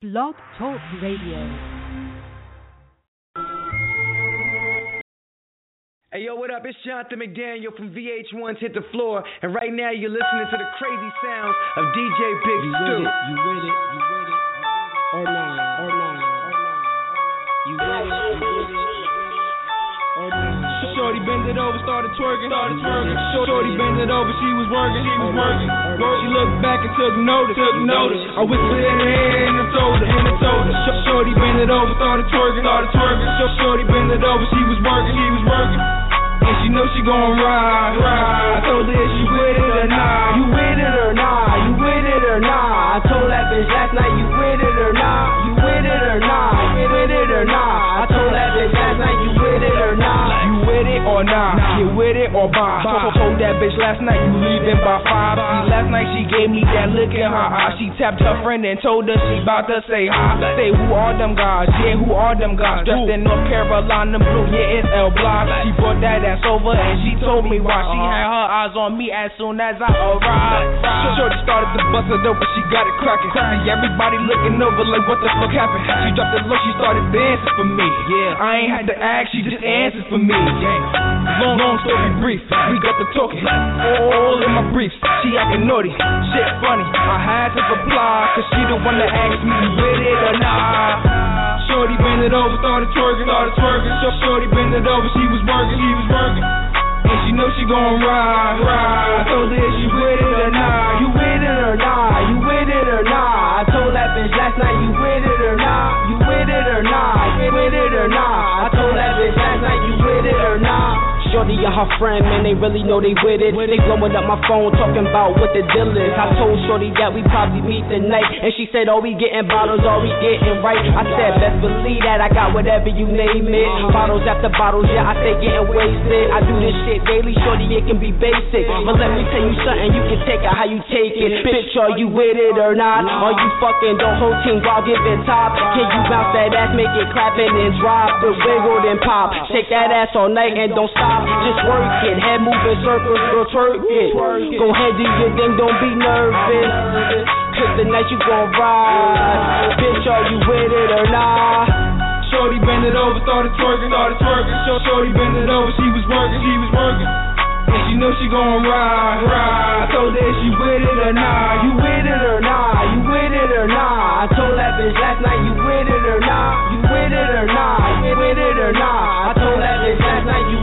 Blog Talk Radio. Hey yo, what up? It's Jonathan McDaniel from VH1's Hit the Floor, and right now you're listening to the crazy sounds of DJ Big You Stew. with it, you with it, you with it. Or not, or not, or not. You with it, you with it. Or not. Shorty bend it over, started twerking, started twerking. Shorty bend it over, she was working, she was working. She looked back and took notice, took notice. I whispered in her ear and I told her, and I told her. Sh- Shorty bend it over, started twerking, started twerking. Sh- Shorty bend it over, she was working, she was working. And she know she gon' ride, ride. I told her if she with it or not. You with it or not? You with it or not? I told that bitch last night you with it or not? You with it or not? You with it or not? I told that bitch last night you with it or not? You with it or not? Get with it or bye. Told, told that bitch last night you leaving by five. See, last night she gave me that look in her eye. She tapped her friend and told her she about to say hi. Say who are them guys? Yeah, who are them guys? Dressed in North Carolina blue, yeah, it's L Block. She brought that ass over and she told me why. She had her eyes on me as soon as I arrived. Shorty started to bust it open, she got it cracking. See, everybody looking over like what the fuck happened. She dropped it low, she started dancing for me. Yeah, I ain't had to ask, she just answered for me. Yeah. Long, long story brief, we got to talking. All in my briefs, she acting naughty, shit funny. I had to reply, cause she the one that asked me with it or not. Shorty bend it over, started twerking, started twerking. Sh- Shorty bend it over, she was working, she was working. And she know she gon' ride, ride. I told her if she with it or not. You with it or not? You with it or not? I told that bitch last night you with it or not? You with it or not? You with it or not? I told that bitch last night you Shorty and her friend, man, they really know they with it. They blowing up my phone, talking about what the deal is. I told Shorty that we probably meet tonight, and she said, "Oh, we getting bottles, all we getting right." I said, "Best believe that I got whatever you name it, bottles after bottles, yeah, I stay getting wasted. I do this shit daily, Shorty, it can be basic, but let me tell you something, you can take it how you take it. Bitch, are you with it or not? Are you fucking the whole team while giving top? Can you bounce that ass, make it clap and drop, the wiggle then pop? Shake that ass all night and don't stop. Just work it, head moving circles, girl, twerk it. Go ahead, do your thing, don't be nervous. Cause tonight you gon' ride. Bitch, are you with it or not? Shorty bend it over, started twerking, started twerking. Sh- Shorty bend it over, she was working, she was working. And she know she gon' ride, ride. I told her she with it or not. You with it or not? You with it or not? I told that bitch last night you with it or not? You with it or not? You with it or not? I told that bitch last night you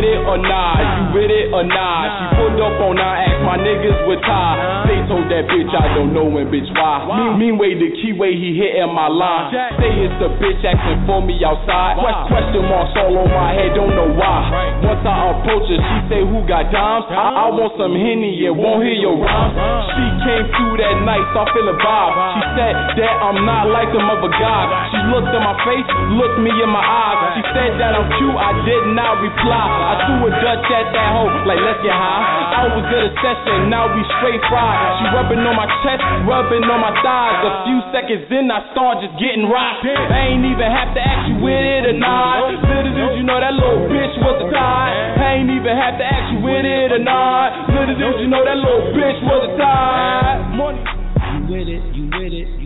with it or not? You with it or not? She pulled up on her, asked my niggas with tie. They told that bitch I don't know when, bitch, why? Mean, mean way, the key way he hitting my line. Say it's the bitch acting for me outside. Que- Question marks all on my head, don't know why. Once I approach her, she say who got dimes? I, I want some henny, yeah, won't hear your rhymes. She came through that night, so I feel a vibe. She said that I'm not like them other guys. She looked in my face, looked me in my eyes. She said that I'm cute, I did not reply. I threw a Dutch at that hoe, like let's get high. I was at a session, now we straight fried. She rubbing on my chest, rubbing on my thighs. A few seconds in, I start just getting rocked. I ain't even have to ask you with it or not. Little did you know that little bitch was a tie. I ain't even have to ask you with it or not. Little did you know that little bitch was a tie. Money. You with it? You with it?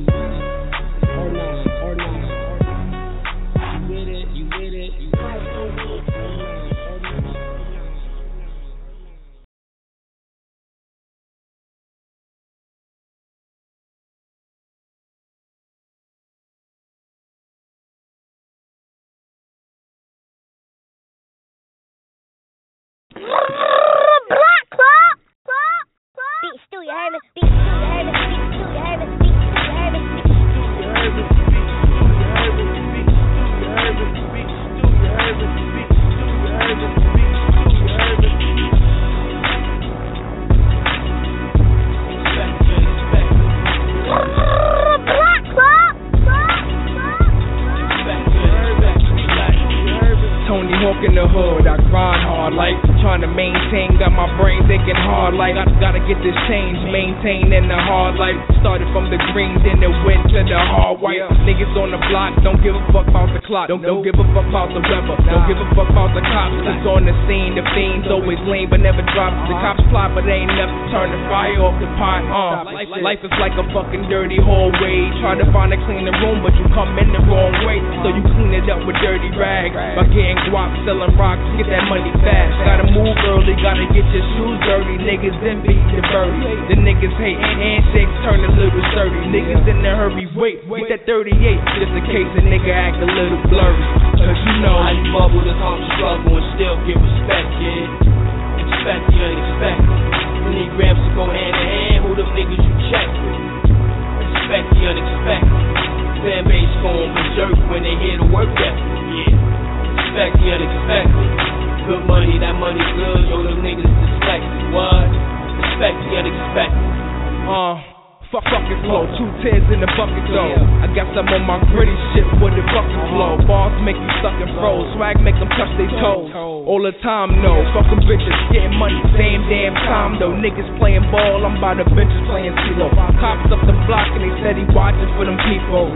Pot. Uh, life is like a fucking dirty hallway. Try to find a cleaner room but you come in the wrong way. So you clean it up with dirty rags. By getting guap, selling rocks, get that money fast. Gotta move early, gotta get your shoes dirty. Niggas then beat the birdie. The niggas hate handshakes turn a little sturdy. Niggas in a hurry, wait, get that 38 just in case a nigga act a little blurry. Cause you know how you bubble the come struggle and still get respect, kid. Expect the unexpected. You need grams to go hand in hand. Who the niggas you check with? Expect the unexpected. Fan base going berserk when they hear the work ethic. Yeah. Expect the unexpected. Good money, that money good. Yo, them niggas dyslexic. What? Expect the unexpected. Uh. Fuck fucking flow, two tears in the bucket though. I got some on my gritty shit with the bucket flow. Bars make you suck and froze, swag make them touch their toes. All the time, no. Fucking bitches getting money, same damn time though. Niggas playing ball, I'm by the benches playing CeeLo. Cops up the block and they steady watching for them people.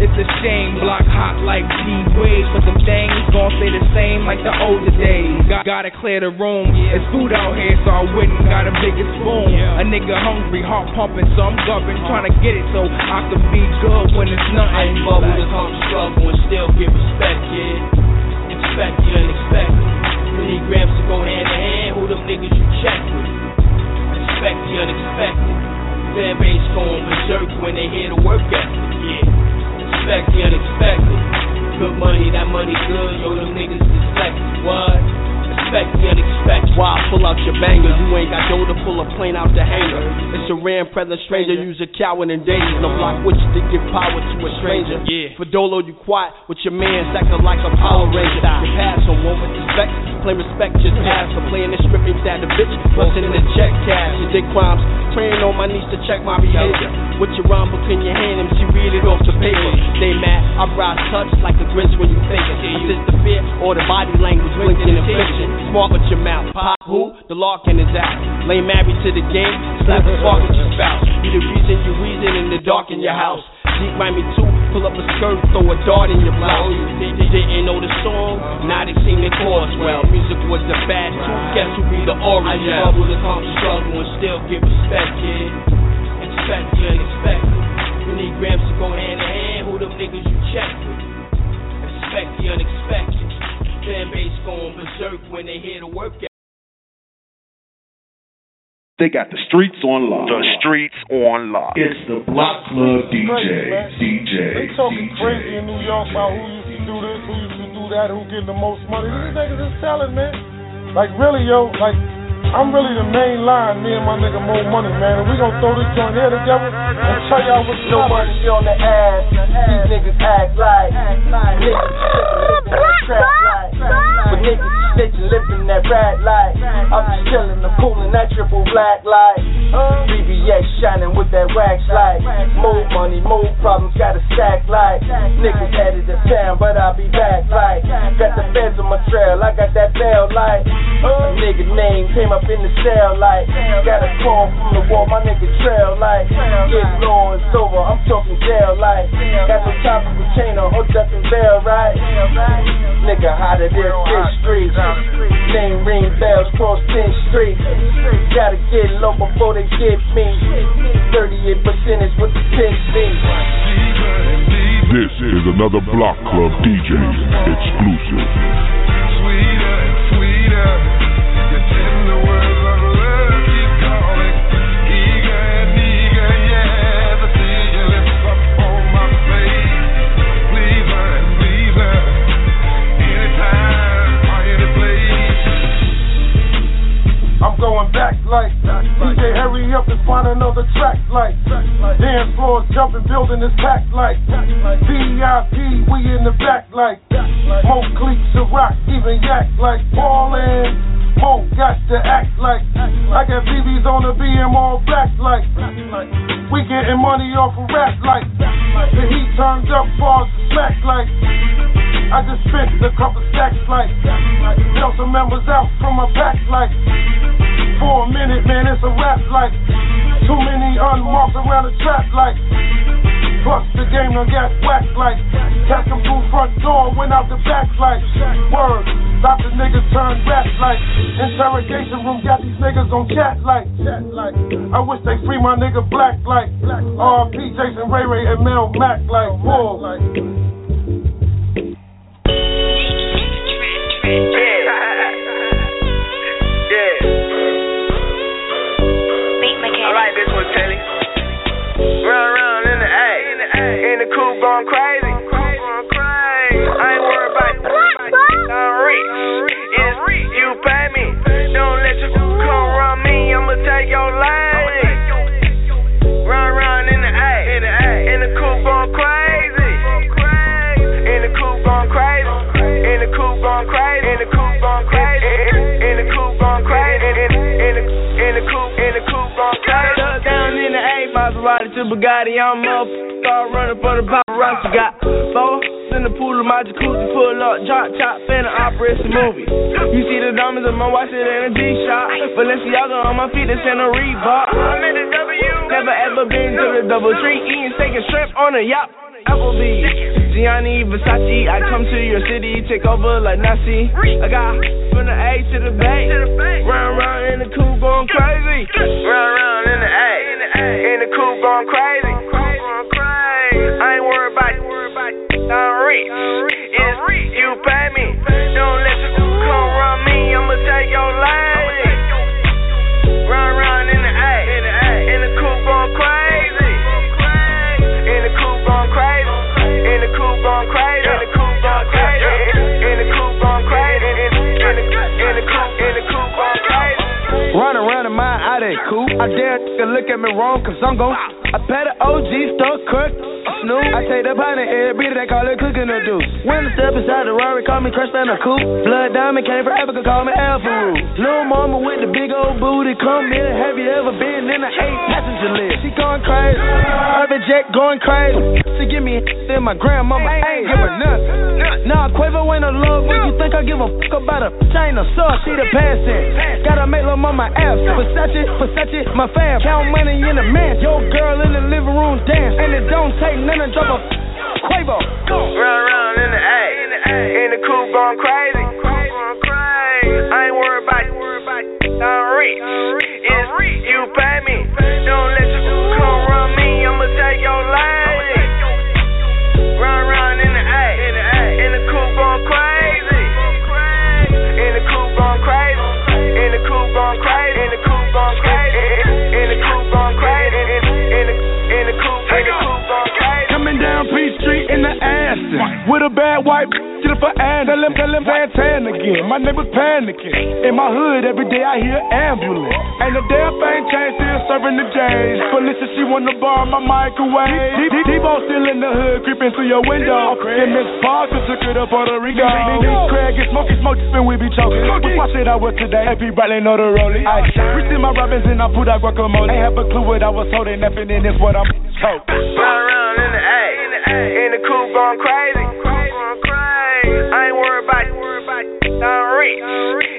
It's a shame, block hot like G Wade, but them things gon' stay the same like the older days. Got, gotta clear the room. It's food out here, so I went and got a bigger spoon. A nigga hungry, heart pumping, so I'm governed, trying to get it so I can be good when it's nothing. I bubble the come struggle and still get respect, kid. Expect the unexpected. You need grams to go hand in hand. Who them niggas you check with? Expect the unexpected. Fan base going berserk when they hear the work ethic. Yeah. Expect the unexpected. Good money, that money good. Yo, them niggas dyslexic. What? Expect the unexpected. Why pull out your banger? You ain't got dough to pull a plane out the hangar. It's a rare present stranger. Use a coward and danger. No block with you to give power to a stranger. Yeah. For Dolo, you quiet with your man, acting like a Power Ranger. Your pass on one with respect. Play respect, just pass. For playing this stripping that the bitch. Busting in the check cash. You did crimes. Praying on my knees to check my behavior. With your rhyme book in your hand, MC read it off the paper. They mad, I rise touch like a grinch when you think it. Assist the fear or the body language blinking in fiction. Smart with your mouth. Pop who? The Larkin is out. Lay married to the game, slap a spark at your spouse. Be the reason you reason in the dark in your house. Deep mind me too, pull up a skirt, throw a dart in your blouse. They, they didn't know the song, now they sing the chorus well. Music was the bad too, guess who be the I origin? bubble the come struggle and still get respect, kid. Expect the unexpected. You need grams to go hand in hand. Who them niggas you check with? Expect the unexpected. Fan base going berserk when they hear the work. They got the streets on lock. The streets on lock. It's the Block Club DJ. DJ. They talking DJ. crazy in New York about who used to do this, who used to do that, who getting the most money. These niggas is selling, man. Like really, yo, like I'm really the main line. Me and my nigga Mo Money, man, and we gonna throw this joint here together and tell y'all what's No up. money on the ass. These niggas act like niggas living that trap life. But niggas snitching, living that rat life. I'm just chillin', I'm coolin' that triple black light. BBS shining with that wax light. More money, more problems, got a stack light. Niggas headed to town, but I'll be back like. Got the feds on my trail, I got that bell light. A nigga name came up in the cell like. Got a call from the wall, my nigga trail like. Get low, it's over, I'm talking jail like. Got the top of the chain on, hooked up in bell, right? Nigga hotter than this street. Name ring bells cross 10th Street. Gotta get low before they get me. 38 percentage with the 10 feet. This is another Block Club DJ exclusive. Sweeter and sweeter. Your tender words like DJ, hurry up and find another track like Dance floors jumping, building this pack like VIP, we in the back like Mo cleats to rock, even yak like ballin'. Mo got to act like. I got BBs on the BM all black like. We getting money off of rap like. The heat turned up, bars smack like. I just spent a couple stacks like. Tell some members out from my pack like. For a minute, man, it's a rap like. Too many unmarked around the trap like. Plus the game done got whacked like. Catch them through front door, went out the back like. Word, stop the niggas turn rap like. Interrogation room got these niggas on chat like. I wish they free my nigga black like. RP Jason Ray Ray and Mel Mac like. Bull like. I like this one, Telly. Run around in the A, in the coupe going crazy. I ain't worried about I'm rich. It's you pay To Bugatti. I'm up. Start running for the paparazzi. Got four in the pool of my jacuzzi. Pull up, drop top, finna operate some movie. You see the diamonds in my watch, it in a G-Shock. Balenciaga on my feet, it's in a Reebok. I'm in the W. Never ever been to the double tree. Eating steak and shrimp on a yacht. Applebee's. Gianni Versace, I come to your city, take over like Nazi. I got from the A to the Bay, round round in the coupe going crazy. Round round in the A, in the coupe going crazy. I ain't worried about I'm rich. It's you pay me. Don't let you come run me. I'ma take your lane. I dare to look at me wrong, cause I'm gon' I bet the OG stuck crook. Snoop. I take the pint every beat, they call it cooking the deuce. When I step inside the Rari, call me Crush Band a coupe. Blood Diamond came from Africa, call me Alpha. Lil' mama with the big old booty, come in. Have you ever been in an eight passenger list? She going crazy. Urban Jet going crazy. She give me in my grandmama, ain't give her nothing. Nah, Quavo ain't a love when you think I give a fuck about a chain of sauce, she the passing. Gotta make love lil' mama ask. Versace, Versace, my fam. Count money in the man. Yo, girl in the living room dance. And it don't take none to drop a Quavo. Run around in the A, in the coupe going crazy. I ain't worried about I'm rich. The with a bad white get it for Ann. Tell him, tell him Van Tan again. My neighbor's panicking. In my hood, every day I hear ambulance. Ain't a damn thing changed, still serving the J's. Felicia, she wanna borrow my microwave. Debo still in the hood, creeping through your window. And Miss Parker took it up Puerto Rico. Craig and Smokey Smoke, spin we be choking. We watch it out with today. Bradley know the rollie. Oh, I reached in my robins and I put out guacamole. Ain't have a clue what I was holding. Nothing in this what I'm. Run around in the A, in the coupe going crazy. I ain't worried about I'm rich.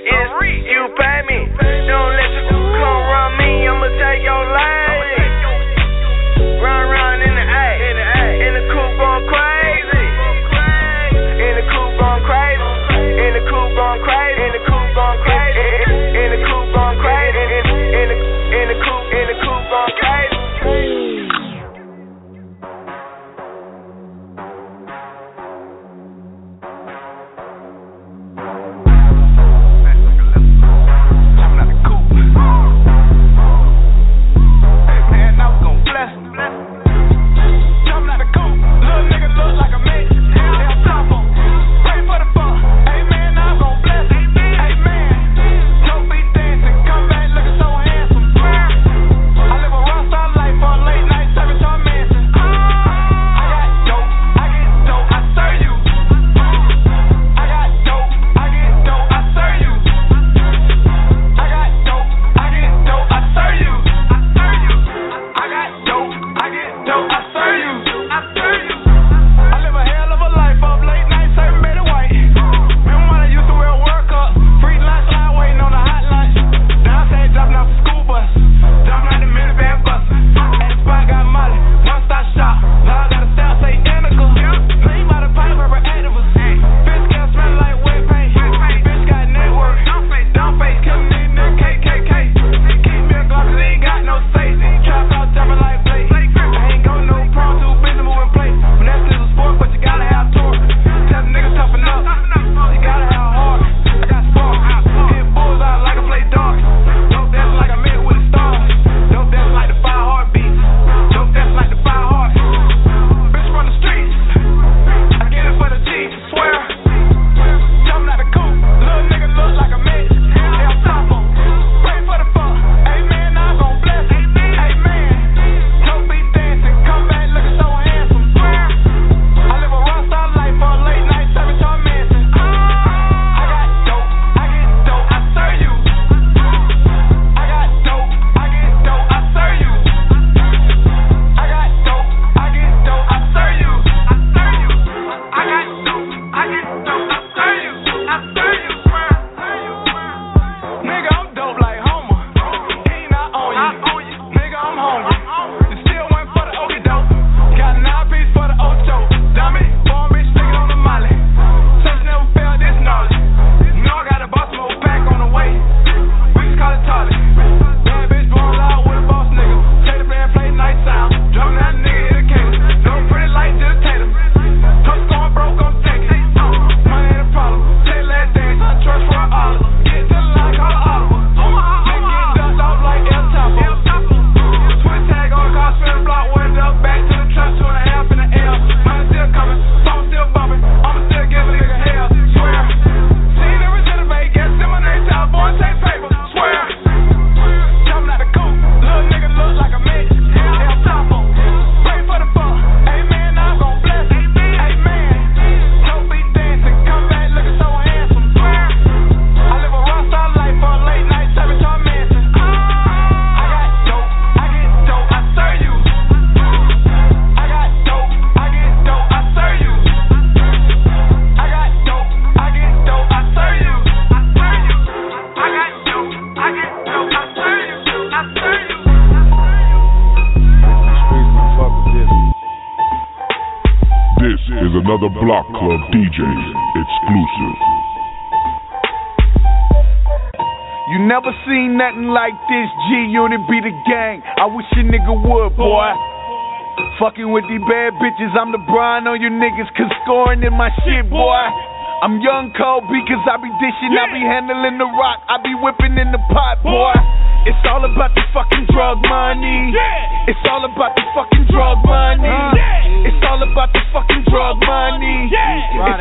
DJ exclusive. You never seen nothing like this. G Unit be the gang. I wish a nigga would, boy. Fucking with these bad bitches, I'm the brine on you niggas, cause scoring in my shit, boy. I'm young cold because I be dishing, I be handling the rock, I be whipping in the pot, boy. It's all about the fucking drug money. It's all about the fucking drug money. It's all about the fucking drug money. It's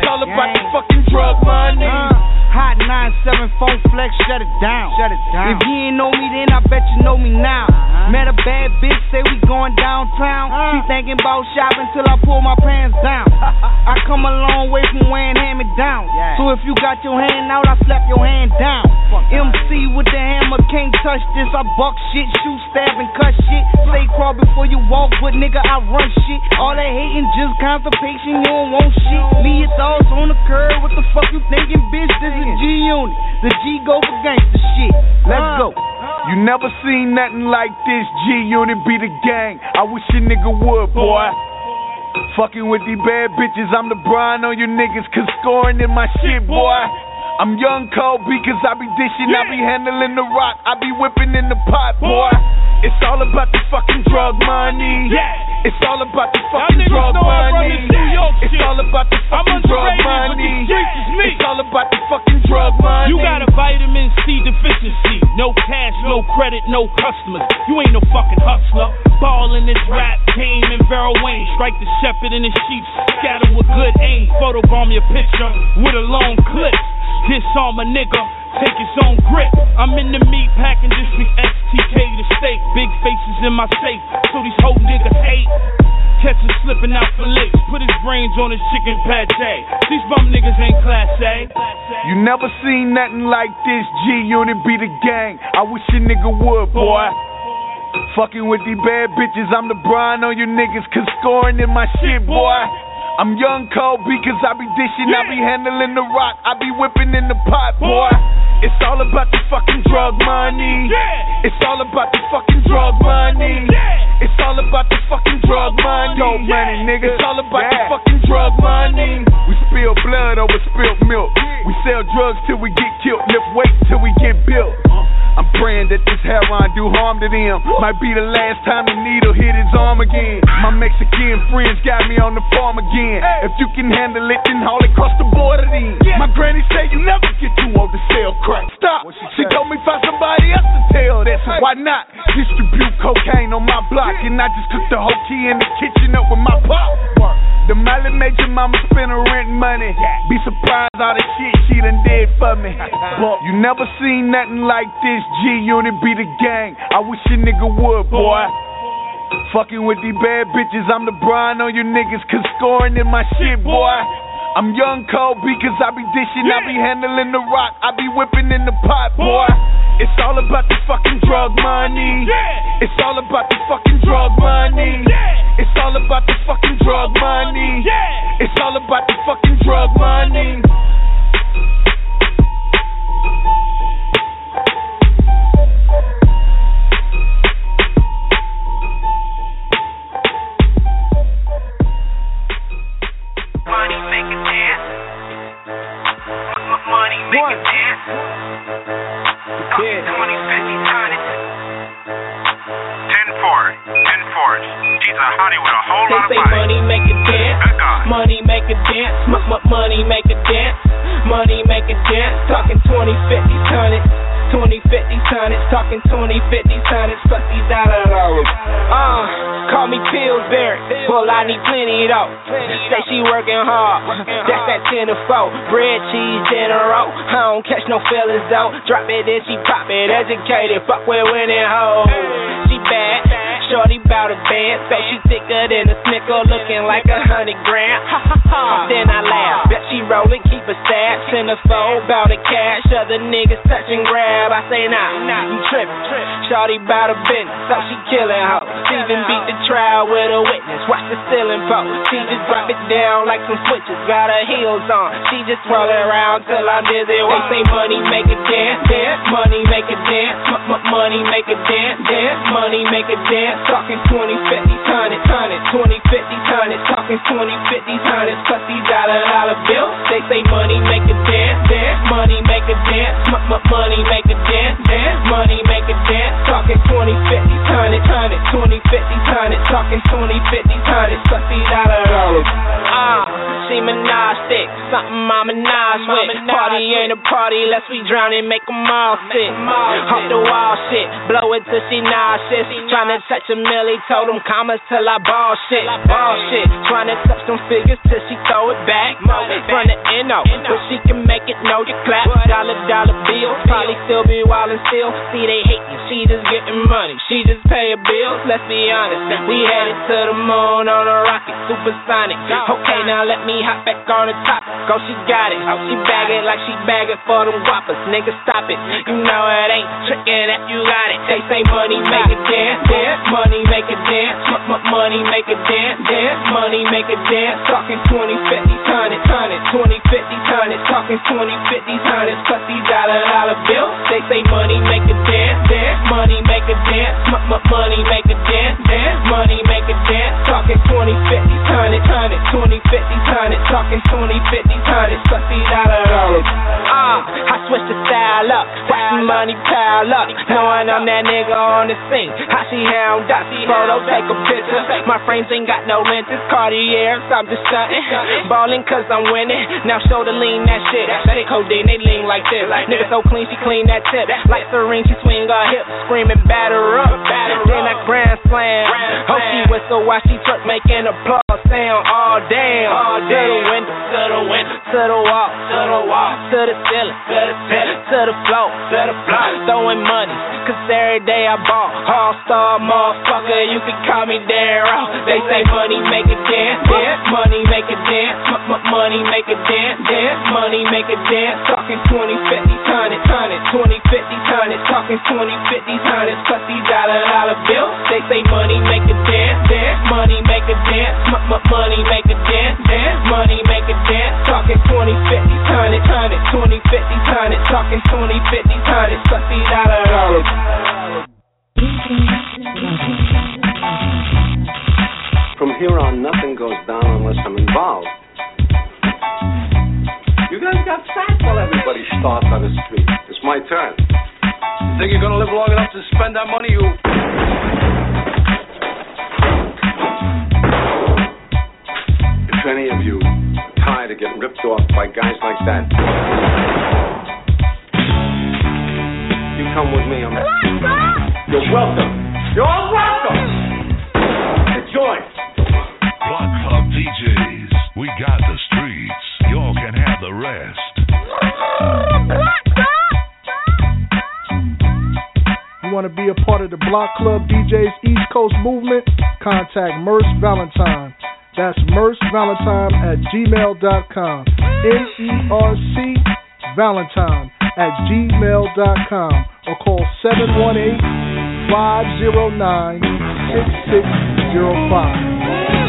shut it down. Shut it down. If you ain't know me then, I bet you know me now. Uh-huh. Met a bad bitch, say we going downtown. Uh-huh. She thinking about shopping till I pull my pants down. I come a long way from wearing hand me down. So if you got your hand out, I slap your hand down. MC with the hammer can't touch this. I buck shit, shoot, stab, and cut shit. Say crawl before you walk, but nigga, I run shit. All that hating, just constipation, you don't want shit. Me, it's all on the curb. What the fuck you thinking, bitch? This is G Unit. The G go gangster shit. Let's go. You never seen nothing like this. G Unit be the gang. I wish a nigga would, boy. Fucking with these bad bitches, I'm the brine on you niggas, cause scoring in my shit, boy. I'm young cold because I be dishing, I be handling the rock, I be whipping in the pot, boy. It's all about the fucking drug money. Yeah. It's all about the fucking drug money. It's all about the fucking drug money. It's all about the fucking drug money. You got a vitamin C deficiency. No cash, no credit, no customers. You ain't no fucking hustler. Ball in this rap game and Vera Wayne. Strike the shepherd and the sheep. Scatter with good aim. Photobomb your picture with a long clip. Disarm a nigga. Take his own grip. I'm in the meat packing district STK the state. Big faces in my safe. So these whole niggas hate. Catch him slipping out for licks. Put his brains on his chicken pate. These bum niggas ain't class A. You never seen nothing like this. G Unit be the gang. I wish a nigga would, boy. Fucking with these bad bitches, I'm the brine on you niggas, cause scoring in my shit, boy. I'm young cold because I be dishing, I be handling the rock, I be whipping in the pot, boy. It's all about the fucking drug money. It's all about the fucking drug money. It's all about the fucking drug money. Dope money, nigga. It's all about the fucking drug money. We spill blood over spilt milk. We sell drugs till we get killed. Lift weight till we get built. Uh-uh. I'm praying that this heroin do harm to them. Might be the last time the needle hit his arm again. My Mexican friends got me on the farm again. If you can handle it, then haul it across the border then. My granny said you never get too old to sell crack. Stop. She told me find somebody else to tell that. So why not distribute cocaine on my block? And I just cook the whole key in the kitchen up with my pop. The Molly made your mama spend her rent money. Be surprised all the shit she done did for me. But you never seen nothing like this. G Unit be the gang. I wish a nigga would, boy. Fucking with these bad bitches, I'm the Brian on you niggas, cause scoring in my shit, boy. I'm young cold because I be dishing, I be handling the rock, I be whipping in the pot, boy. It's all about the fucking drug money. It's all about the fucking drug money. It's all about the fucking drug money. It's all about the fucking drug money. Money M- Money make it dance. Yeah. 20, 50, it. 10 Ford, 10 Ford. She's a honey with a whole They lot of say money make a dance, money make a dance, m- money make a dance, money make a dance. Talking 20, 50, turn it. 20, 50, tonnage, talking 20, 50, tonnage, plus these dollar lows. Uh, call me Pillsbury, well I need plenty though. Say she working hard, that's that 10 to 4. Bread, cheese, dinner, roll. I don't catch no feelings though. Drop it in, she pop it, educated, fuck with winning hoes. Bad, shorty bout a band, so she thicker than a snicker, looking like a hundred grand. Then I laugh, bet she rollin', keep a stash, send a phone, bout a cash, other niggas touch and grab. I say nah, you trippin'. Shorty bout a business, so she killin' hoes. Even beat the trial with a witness, watch the ceiling pole. She just drop it down like some switches, got her heels on. She just twirl around till I'm dizzy. They say money make a dance, dance, money make a dance, m- money make a dance, dance, money make a dance. Talking 20, 50, ton it, ton it, 20, 50, ton it, talking talking 20, 50s, hundreds, plus these dollar dollar bills. They say money make a dance, dance, money make a dance, m- m- money make a dance, dance, money make a dance. Talking 20, 50s, hundreds, hundreds, 20, 50s, hundreds, talking 20, 50s, hundreds, plus these dollar dollars. Ah, she Minaj thick, something I'm Minaj with. Party ain't a party unless we drown and make 'em all sick. Off the wall shit, blow it till she nauseous. Tryna touch a milli, told them commas till I ball shit. Ball shit, tryna touch them figures till she throw it back. Front the N-O, but she can make it know you clap. Dollar, dollar bills, probably still be wildin' still. See, they she just getting money. She just pay her bills, let's be honest. We headed to the moon on a rocket, supersonic. Okay, now let me hop back on the top. Go, she got it. She bag it like she bag it for them whoppers. Nigga, stop it. You know it ain't trickin' if you got it. They say money make it dance, dance. Money make it dance. M- money make it dance, dance. Money make it dance. Talking 20, 50, 100, 100, 20, 50, 100. Talking 20, 50, 100. Plus these dollar dollar bills. They say money make it dance, dance. Money make it dance. M- m- money make it dance, dance. Money make it dance. Talking 20, 50, 100, 100, 20, 50, 100. Talking 20, 50, 100. Plus these dollar dollars. Ah, I switch the style up. Watch the money pile up. Knowing I'm that nigga on the scene. How she hound up. Photo, take a picture. My frames ain't got no lenses. Cartier, I'm just stunting. Ballin' cause I'm winning. Now show the lean that shit. That codeine, they lean like this. Nigga so clean, she clean that tip. Like Serene, she swing her hips. Screaming, batter up. Then I grand slam. Oh, she whistle while she twerk, making applause sound all damn. To the window, to the window, to the wall, to the wall, to the ceiling, to the ceiling, to the floor, to the floor. Throwing money, cause every day I ball. All star motherfucker, you can call me Darryl. They say money make it dance, dance. Money make it dance, m- money make it dance, dance. Money make it dance. Talking 20, 50, 100, 100, 20, 50, 100. Talking 20, 50, 100. Plus these dollar dollar bills. They say money make it dance, dance. Money make it dance, m- m- money make it dance, dance. Money make it dance. Talking 20, 50, 100, 100, 20, 50, 100. Talking 20, 50, 100. Plus these dollar dollars. From here on, nothing goes down unless I'm involved. You guys got fat while everybody starts on the street. It's my turn. You think you're gonna live long enough to spend that money, you? If any of you are tired of getting ripped off by guys like that, you come with me. I'm. You're welcome. You're all welcome. Enjoy. Block Club DJs, we got the streets. Y'all can have the rest. Want to be a part of the Block Club DJs East Coast movement? Contact Merce Valentine. That's Merce Valentine at gmail.com. M E R C Valentine at gmail.com or call 718 509 6605.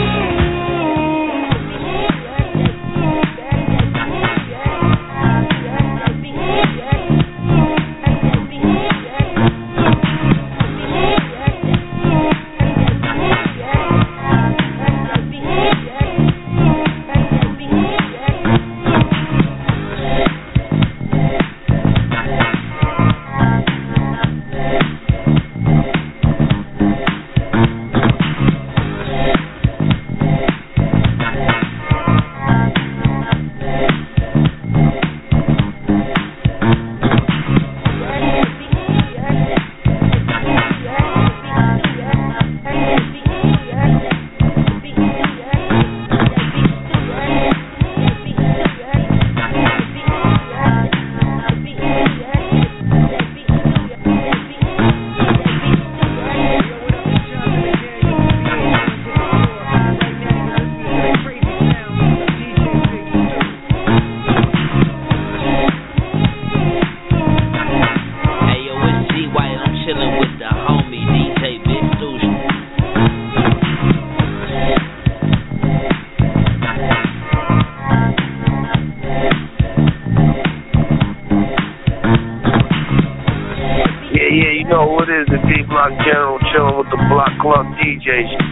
DJs.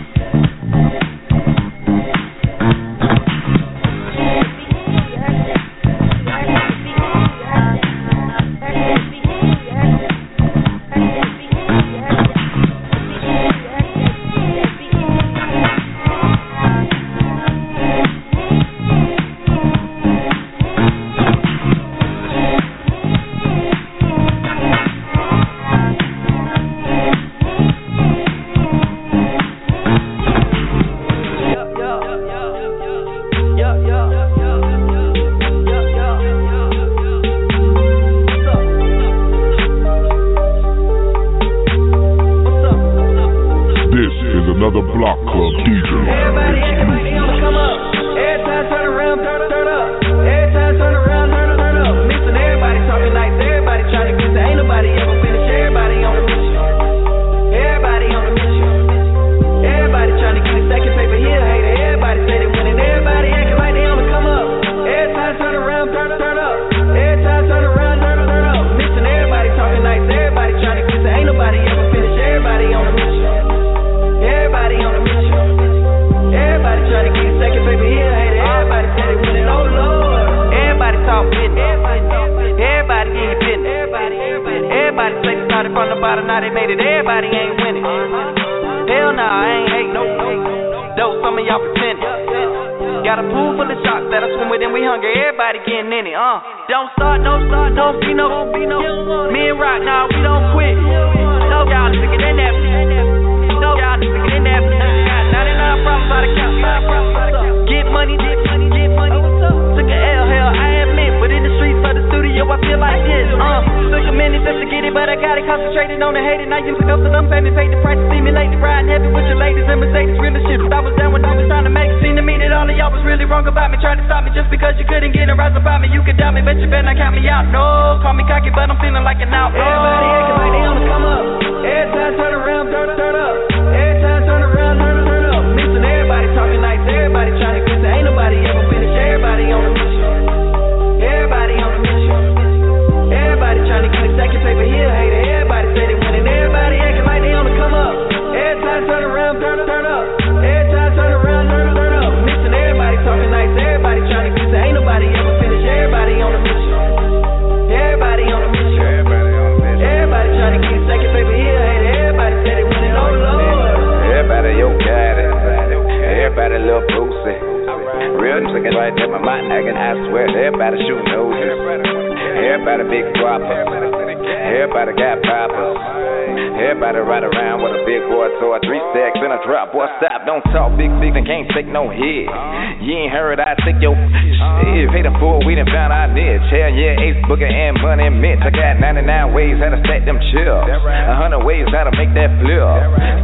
Stack them chips. A hundred ways how to make that flip.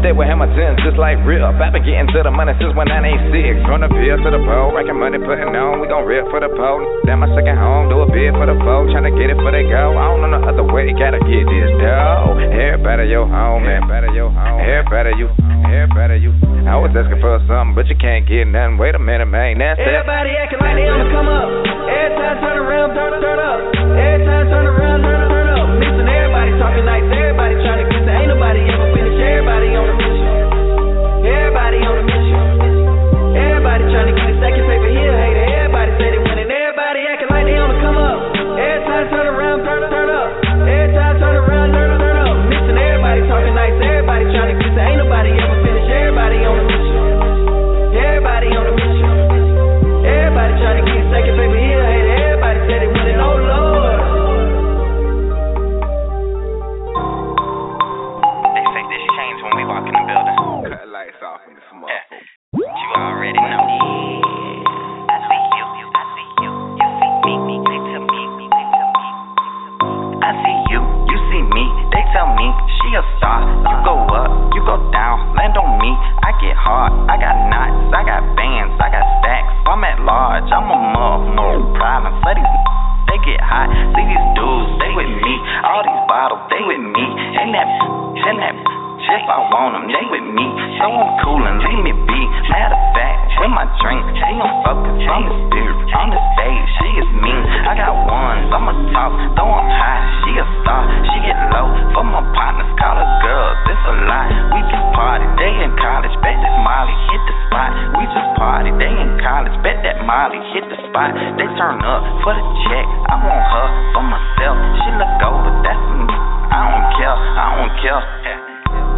Stay with Hamilton just like Rip. i been getting to the money since when I ain't six. From the field to the pole, racking money, putting on. We gon' rip for the pole. Damn, my second home, do a bid for the foe. Tryna get it for they go. I don't know no other way, gotta get this dough. Everybody your home, man. Everybody your home. Everybody you. Everybody you. I was asking for something, but you can't get nothing. Wait a minute, man. That's that. Everybody acting like they on the come up. Every time turn around, turn, turn up. Every time turn around, turn up. Everybody talking nice. Everybody trying to get to ain't nobody ever finish. Everybody on the mission. Everybody on the mission. Everybody trying to get a second paper here, hater. Everybody say they winning. Everybody acting like they on the come up. Every time turn around, turn, turn up. Every time turn around, turn, turn up. Missing everybody talking nice. Everybody trying to get to ain't nobody ever I got knots, I got bands, I got stacks. I'm at large, I'm a mother, problem. So these they get hot. See these dudes, they with me. All these bottles, they with me. And that, and that. If I want them, they with me. So I'm cool and leave me be. Matter of fact, with my drink, she don't focus on the spirit. On the stage, she is mean. I got ones, I'ma I'm high. She a star, she get low. For my partners, call her girls, it's a lot. We just party, they in college, bet that Molly hit the spot. We just party, they in college, bet that Molly hit the spot. They turn up for the check, I want her for myself. She look over, that's me. I don't care, I don't care.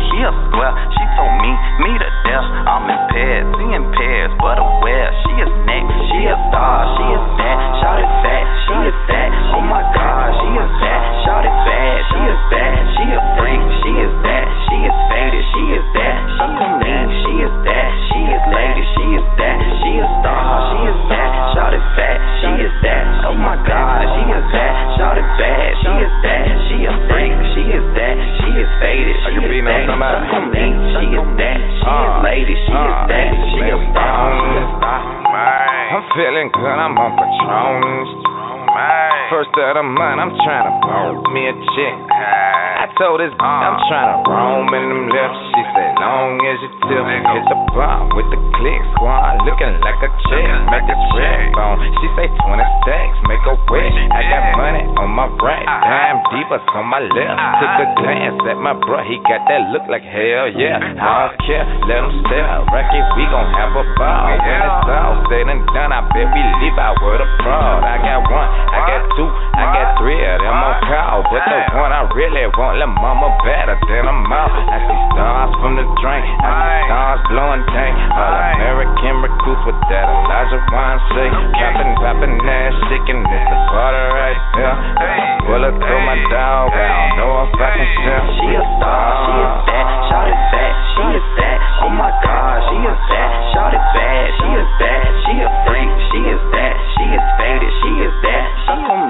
She a square, she told me, me to death. I'm impaired, seeing pairs, but aware. She is next, she a star, she is that. Shout it fat, she is that. Oh my god, she is that. Shout it bad, she is that. She a freak, she is that. She is faded, she is that. She can lean, she is that. She is lady, she is that. She a star, she is that. Oh my God, she is that. Shout it bad. She is that. She a freak. She is that. She is faded. She is that. Suck on me. She is that. She is lady. She is that. She a star. She a star. I'm feeling good, I'm on Patron. First of the month, I'm trying to blow me a chick. I told this I'm trying to roam in them lips. She said, long as you tip, hit the bar with the click squad, looking like a chick. Make a red bone. She say 20 stacks, make a wish. I got money on my right, damn deepers on my left. Took a glance at my bro, he got that look like hell yeah. I don't care, let him stare. Rocky, we gon' have a ball. When it's all said and done, I bet we leave out with a fraud. I got one, I got two, I got three of them on call. But the one I really want, let mama better than I'm out. I see stars from the drink, I see stars blowing dank. All American recruits with that Elijah wine shake. Poppin', poppin' ass, shaking, it's the party right here. Bullet through my dog, I don't know if I can tell. She a star, she is ah. that, shout it back, she is that, oh my god, she is that, shout it bad, she is that, she a freak, she is that, she is faded, she is that, suck on me,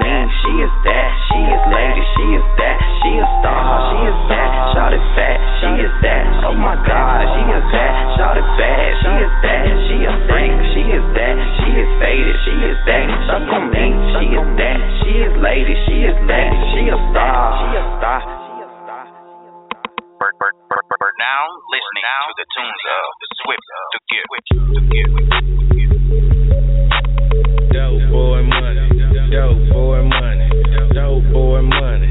she is that, she is lady, she is that, she a star, she is that, shout it fat, she is that, oh my god, she is that, shout it bad, she is that, she a freak, she is that, she is faded, she is that, suck on me, she is that, she is lady, she is lady, she a star, she a star. We're now listening to the tunes of Swift the Gift. Dope boy money, dope boy money, dope boy money.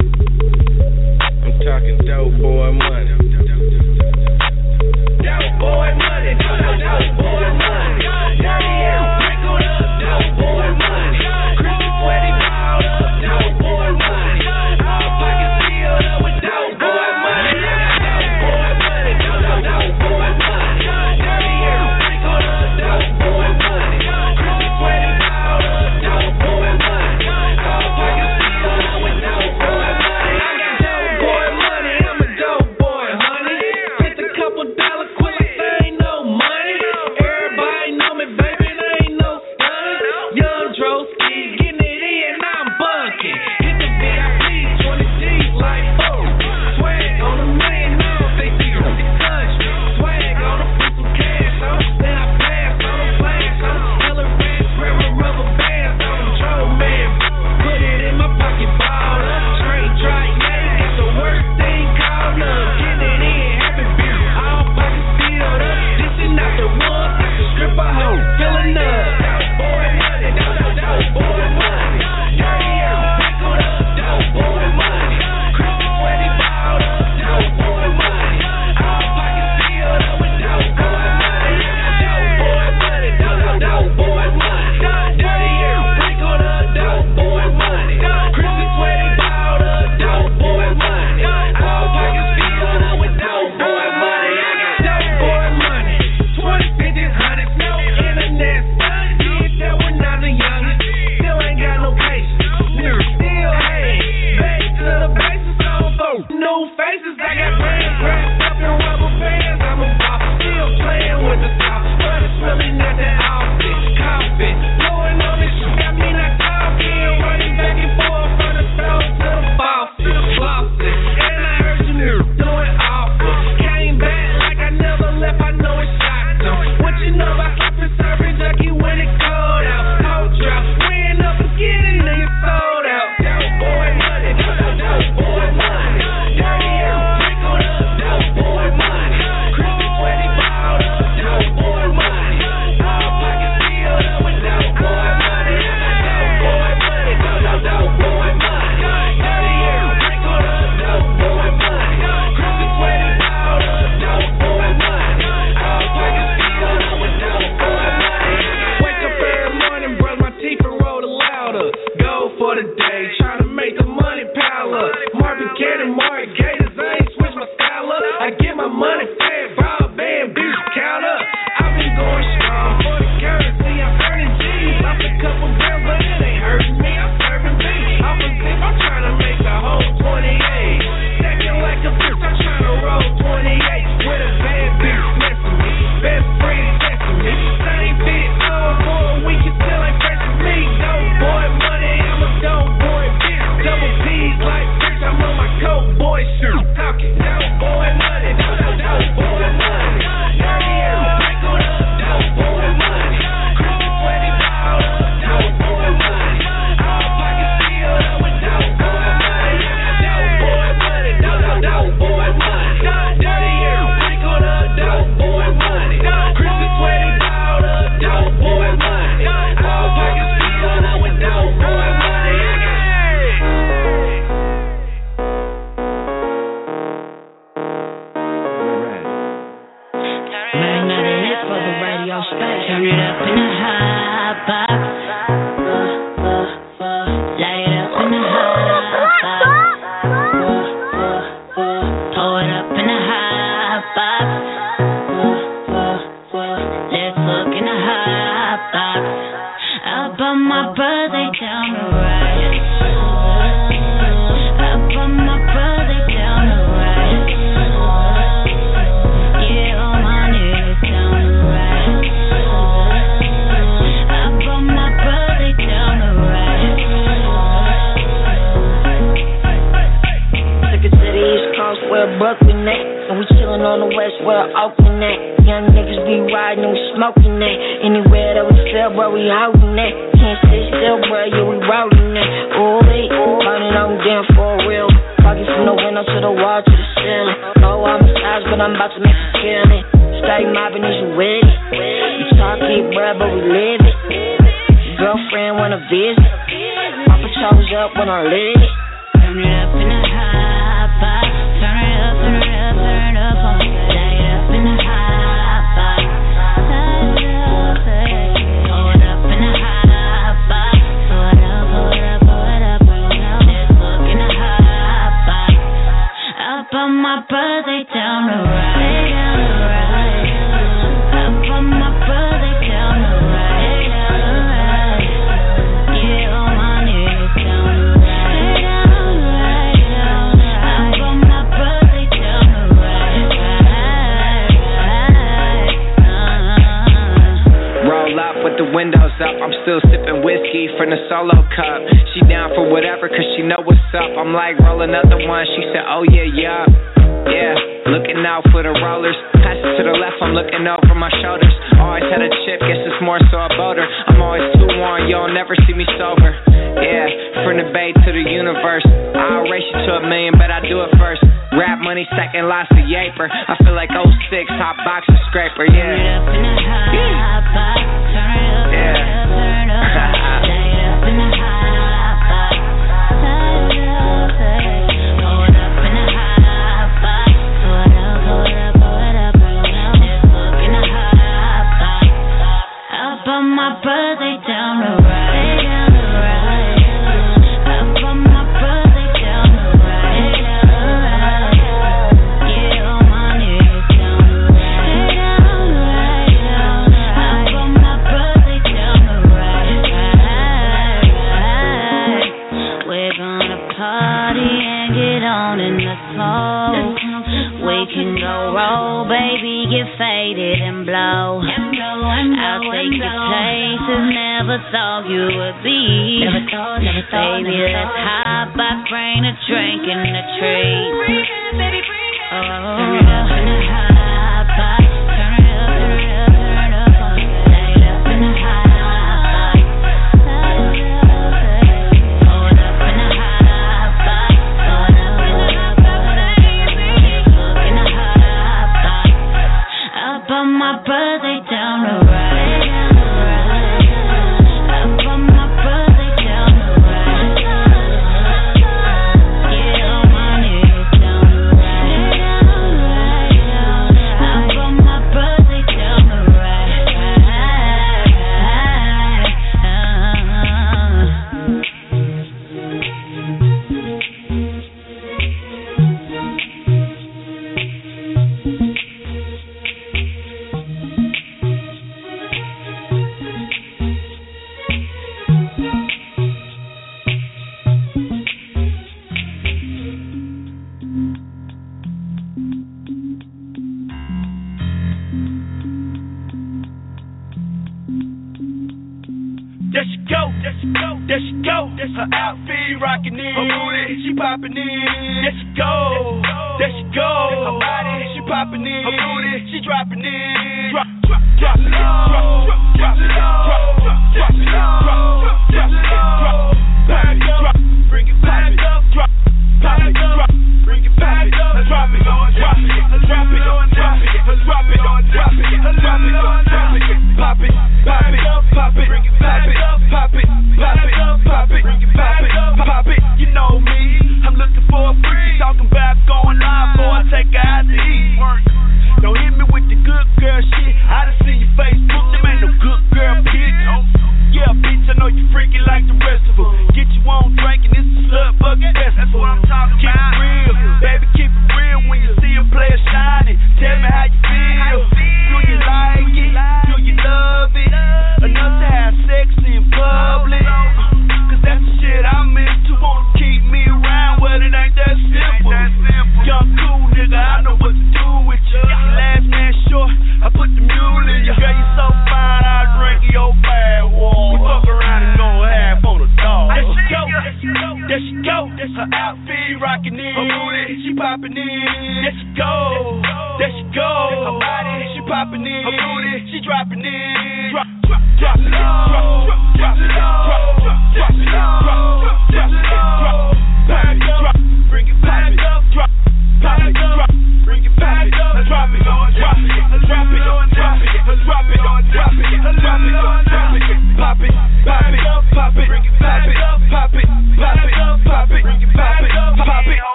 I'm talking dope boy money. Dope boy money, dope boy money. Dirty ass wrinkled up, dope boy money.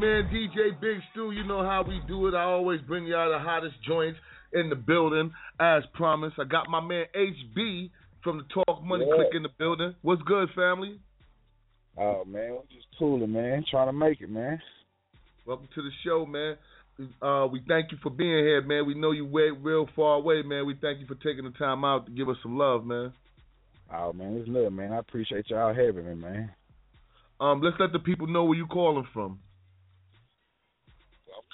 man, DJ Big Stew. You know how we do it. I always bring y'all the hottest joints in the building, as promised. I got my man HB from the Talk Money yeah. Click in the building. What's good, family? Oh man, we're just cooling, man. Trying to make it, man. Welcome to the show, man. Uh, we thank you for being here, man. We know you way real far away, man. We thank you for taking the time out to give us some love, man. Oh man, it's love, man. I appreciate y'all having me, man. Um, let's let the people know where you calling from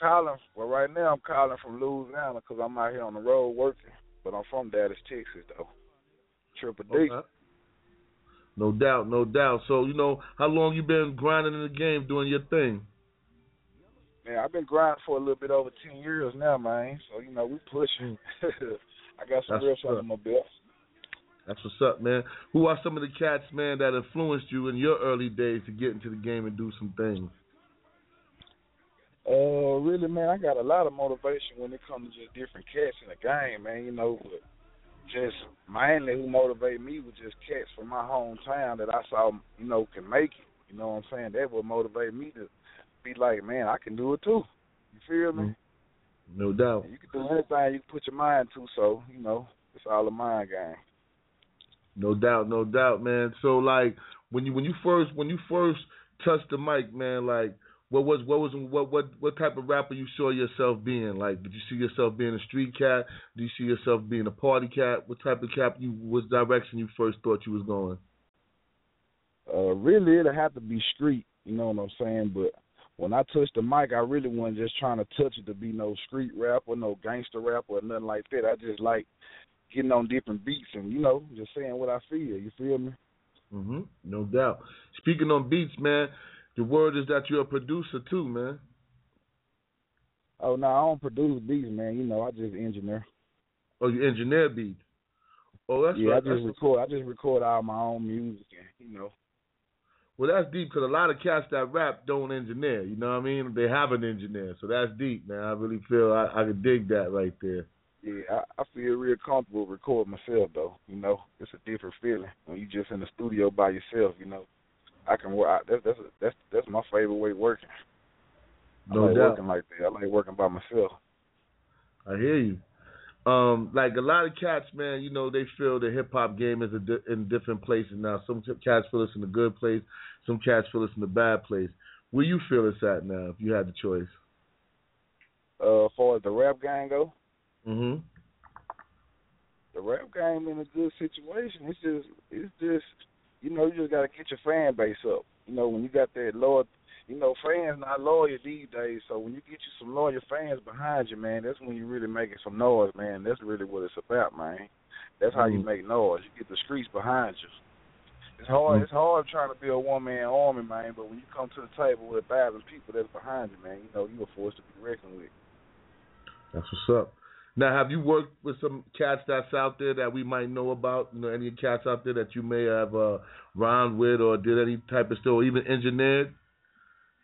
calling. Well, right now I'm calling from Louisiana because I'm out here on the road working, but I'm from Dallas, Texas, though. Triple D. Okay. No doubt, no doubt. So you know, how long you been grinding in the game, doing your thing? Man, I've been grinding for a little bit over ten years now, man. So you know, we pushing. I got some That's real stuff in my belt. That's what's up, man. Who are some of the cats, man, that influenced you in your early days to get into the game and do some things? Uh, really, man, I got a lot of motivation when it comes to just different cats in the game, man. You know, but just mainly who motivated me was just cats from my hometown that I saw, you know, can make it. You know what I'm saying? That would motivate me to be like, man, I can do it too. You feel me? No doubt. You can do anything you can put your mind to. So, you know, it's all a mind game. No doubt, no doubt, man. So like when you when you first when you first touched the mic, man, like what was what was what what what type of rapper you saw yourself being? Like did you see yourself being a street cat? Do you see yourself being a party cat? What type of cat you what direction you first thought you was going? Uh, really, it'll have to be street. You know what I'm saying? But when I touched the mic, I really wasn't just trying to touch it to be no street rapper, no gangster rapper, or nothing like that. I just like getting on different beats and you know just saying what I feel. You feel me? Mhm. No doubt. Speaking on beats, man, the word is that you're a producer too, man. Oh no, I don't produce beats, man. You know, I just engineer. Oh, you engineer beats. Oh, that's yeah, right. I just That's- record. I just record all my own music, and you know. Well, that's deep because a lot of cats that rap don't engineer. You know what I mean? They have an engineer, so that's deep, man. I really feel I, I could dig that right there. Yeah, I, I feel real comfortable recording myself though. You know, it's a different feeling when you just in the studio by yourself. You know, I can work. I, that's that's that's that's my favorite way of working. No I like doubt. working like that. I like working by myself. I hear you. Um, like a lot of cats, man, you know, they feel the hip hop game is a di- in different places now. Some cats feel it's in a good place. Some cats feel it's in a bad place. Where you feel it's at now, if you had the choice? Uh, as far as the rap game go, Mm-hmm. the rap game in a good situation. It's just, it's just, you know, you just gotta get your fan base up. You know, when you got that loyal, you know, fans not loyal these days. So when you get you some loyal fans behind you, man, that's when you really making some noise, man. That's really what it's about, man. That's how you Mhm. make noise. You get the streets behind you. It's hard. Mhm. It's hard trying to be a one man army, man. But when you come to the table with a thousand people that's behind you, man, you know you're a force to be reckoned with. That's what's up. Now, have you worked with some cats that's out there that we might know about? You know, any cats out there that you may have uh, rhymed with or did any type of stuff, or even engineered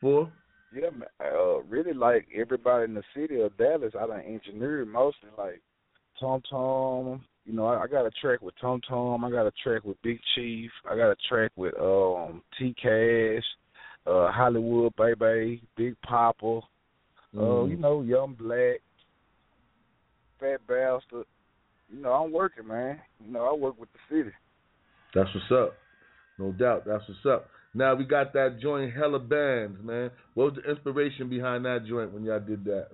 for? Yeah, man. Uh, really like everybody in the city of Dallas. I done engineered mostly like Tom Tom. You know, I, I got a track with Tom Tom. I got a track with Big Chief. I got a track with um T Cash, uh Hollywood Baby, Big Papa. Uh, Mhm. you know, Young Black, Fat Bastard. You know, I'm working, man. You know, I work with the city. That's what's up. No doubt. That's what's up. Now we got that joint hella bands, man. What was the inspiration behind that joint when y'all did that?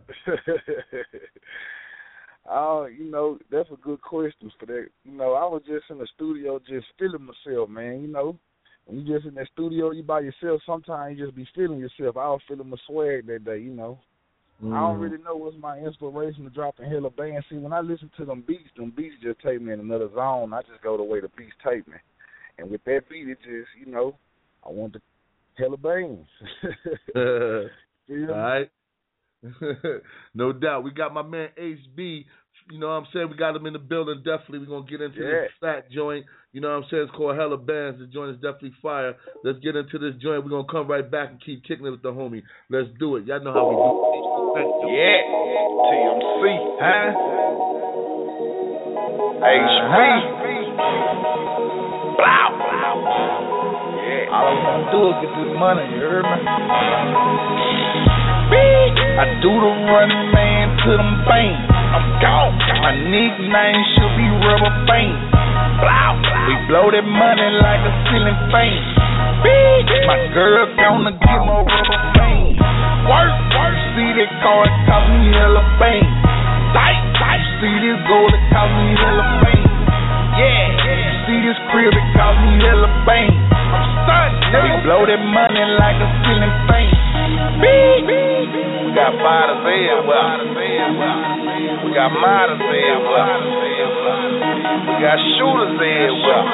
Oh, you know, that's a good question for that. You know, I was just in the studio just feeling myself, man. You know, when you just in that studio, you by yourself. Sometimes you just be feeling yourself. I was feeling my swag that day. You know, I don't Mhm. really know what's my inspiration to drop in hella band. See, when I listen to them beats, them beats just take me in another zone. I just go the way the beats take me, and with that beat, it just, you know, I want the hella bands. All Feel me? no doubt. We got my man HB. You know what I'm saying? We got him in the building. Definitely. We're going to get into Yeah. this fat joint. You know what I'm saying? It's called Hella Bands. The joint is definitely fire. Let's get into this joint. We're going to come right back and keep kicking it with the homie. Let's do it. Y'all know how we do. Yeah, TMC, huh? HB. Blow. Yeah. All I wanna do is get this money, you heard me? I do the running man to them bangs. I'm gone. My nickname should be Rubber Band. Blow. We blow that money like a ceiling fan. My girl gonna give my rubber band. Work, work. See that car, it cost me hella bang. Tight, tight. See this gold, it cost me hella bang. Yeah, yeah. See this crib, it cost me hella bang. I'm stunned. We blow that money like a ceiling fan. We got fighters everywhere. We got models everywhere. We got shooters everywhere.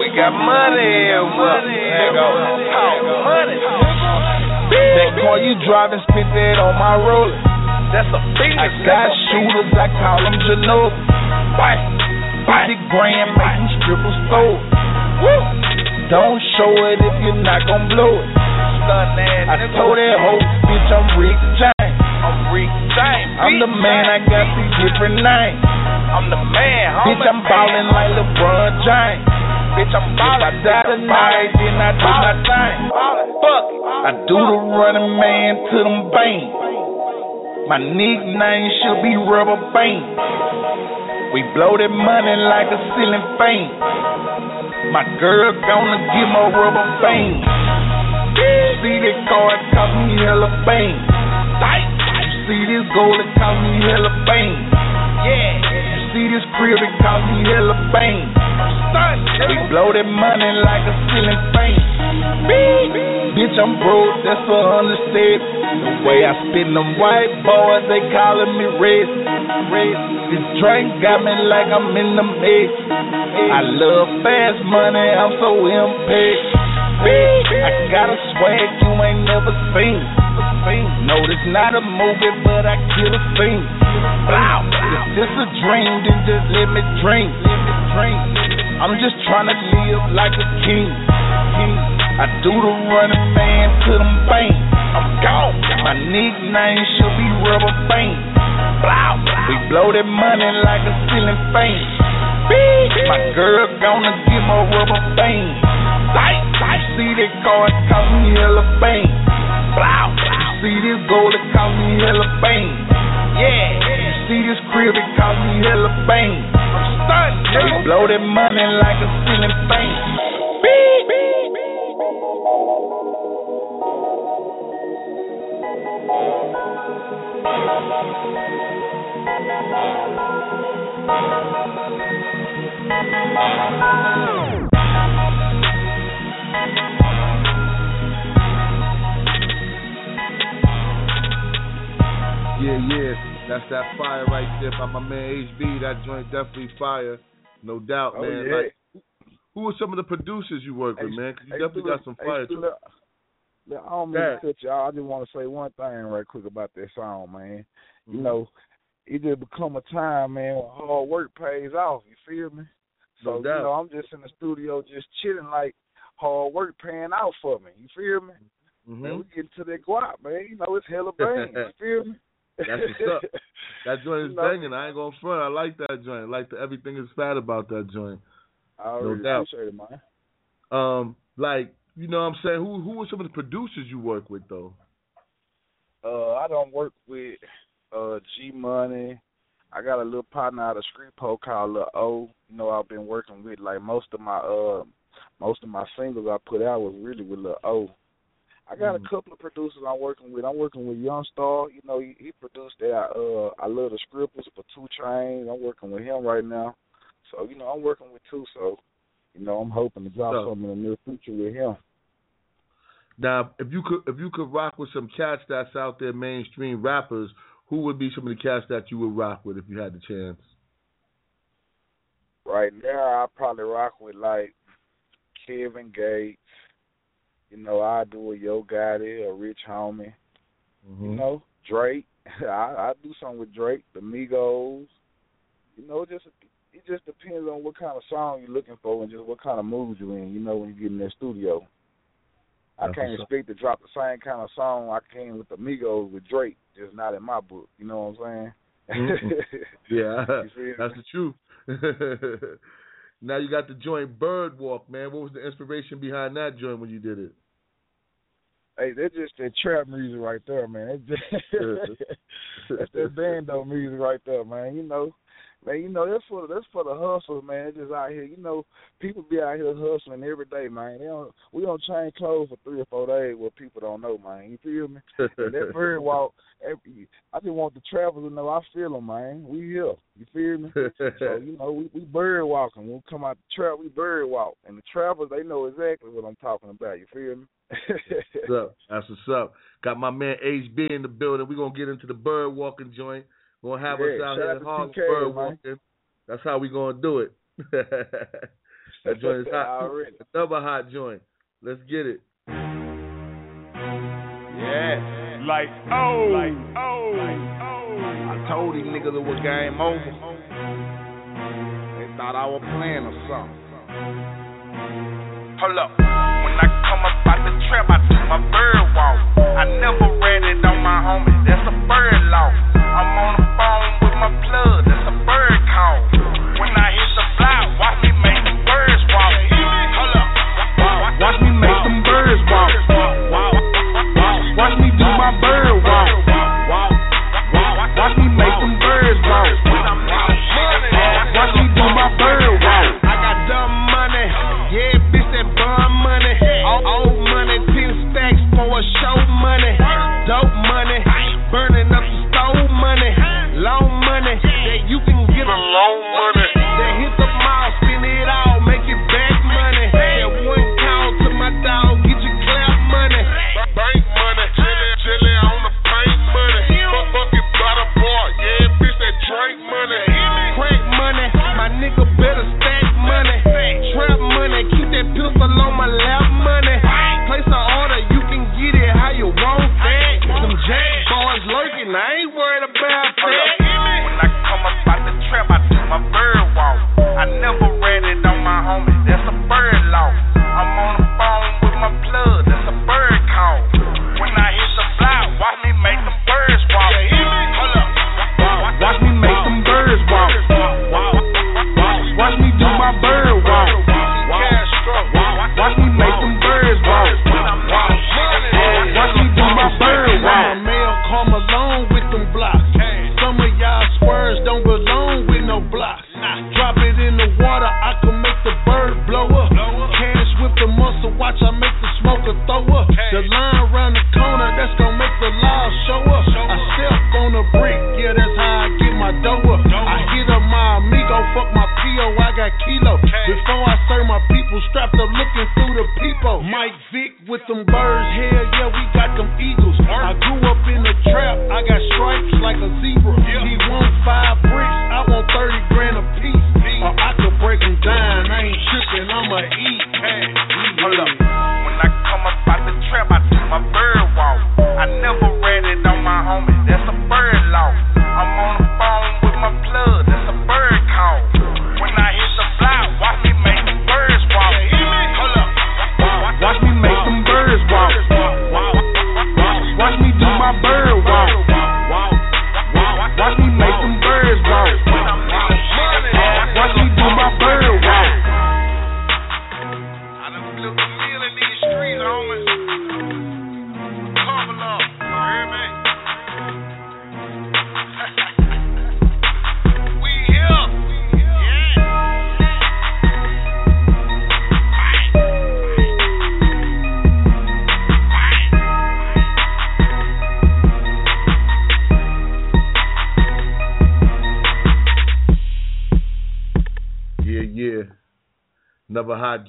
We got money wealth. There go. Talk money. That car you driving, spent that on my roller. That's a Phoenix. I got shooters, I call them Genova. Bang, bang. grand, make them strippers throw it. Woo. Don't show it if you're not gon' blow it. I told that hoe, bitch, I'm Rick James. I'm Rick James. I'm the man, I got these different names. I'm the man, homie. Bitch, I'm ballin' like LeBron James. Bitch, I'm ballin'. If I die tonight, then I do my thing. Fuck it. I do the running man to them bangs. My nickname should be Rubber Band. We blow that money like a ceiling fan. My girl gonna give my rubber band. See that car, it cost me hella bang. You see this gold, it cost me hella bang. Yeah. See this crib, it cost me hella bang. We blow that money like a ceiling fan. Bitch, I'm broke, that's a understatement. The way I spin them white boys, they calling me red. Red. This drink got me like I'm in the mix. I love fast money, I'm so impatient. I got a swag you ain't never seen. No, this not a movie, but I kill a scene. Wow. If this a dream, then just let me dream. I'm just trying to live like a king. I do the running man to them bangs. I'm gone. My nickname should be Rubber Band. We blow that money like a ceiling fan. My girl gonna give my rubber band. Light, light. See that car, it cost me hella bang. Blow. You see this gold, it cost me hella bang. Yeah. You see this crib, it cost me hella bang. I'm. We blow that money like a ceiling fan. Beep, beep, Yeah, yeah, that's that fire right there by my man HB. That joint definitely fire, no doubt, Oh, man. yeah. Like, who- are some of the producers you work with, man? 'Cause you definitely got some fire. Stew, look, look, I don't mean to cut y'all. I just want to say one thing right quick about that song, man. Mm-hmm. You know, it just become a time, man, when hard work pays off. You feel me? So No you know, I'm just in the studio, just chilling, like hard work paying out for me. You feel me? Man, we get to that guap, man. You know, it's hella bang. you feel me? That's what's up. That joint is banging. I ain't gonna front. I like that joint. I like the, everything is fat about that joint. I No really doubt. appreciate it, man. Um, like you know, what I'm saying, who who are some of the producers you work with though? Uh, I don't work with uh G Money. I got a little partner out of Shreveport called Lil O. You know, I've been working with like most of my uh most of my singles I put out was really with Lil O. I got Mm. a couple of producers I'm working with. I'm working with Young Star. You know, he, he produced that uh I Love the Scribbles for 2 Chainz. I'm working with him right now. So, you know, I'm working with two, so you know, I'm hoping to drop So- something in the near future with him. Now, if you could if you could rock with some cats that's out there, mainstream rappers, who would be some of the cats that you would rock with if you had the chance? Right now, I probably rock with like Kevin Gates. You know, I do a Yo Gotti, a Rich Homie. Mm-hmm. You know, Drake. I I do something with Drake, the Migos. You know, just it just depends on what kind of song you're looking for and just what kind of mood you're in. You know, when you get in that studio. I That's can't expect to drop the same kind of song I came with the Migos with Drake, just not in my book. You know what I'm saying? Mhm. Yeah, that's the truth. now you got the joint Bird Walk, man. What was the inspiration behind that joint when you did it? Hey, that's just that trap music right there, man. That's just that's that bando music right there, man. You know, man. You know that's for that's for the hustlers, man. It's just out here. You know, people be out here hustling every day, man. They don't we don't change clothes for three or four days where people don't know, man. You feel me? And that bird walk, every, I just want the travelers to know I feel them, man. We here. You feel me? so you know, we, we bird walking. When we come out the trap, we bird walk, and the travelers they know exactly what I'm talking about. You feel me? What's up? That's what's up. Got my man HB in the building. We're gonna get into the bird walking joint. We're gonna have us out here out in to Harlem TK, bird man. walking. That's how we gonna do it. That joint is hot. Already. Another hot joint. Let's get it. Yeah. Oh. Like, oh. Like, oh. I told these niggas it was game over. They thought I was playing or something. Hold up. When I come up out the trap, I do my bird walk. I never ran it on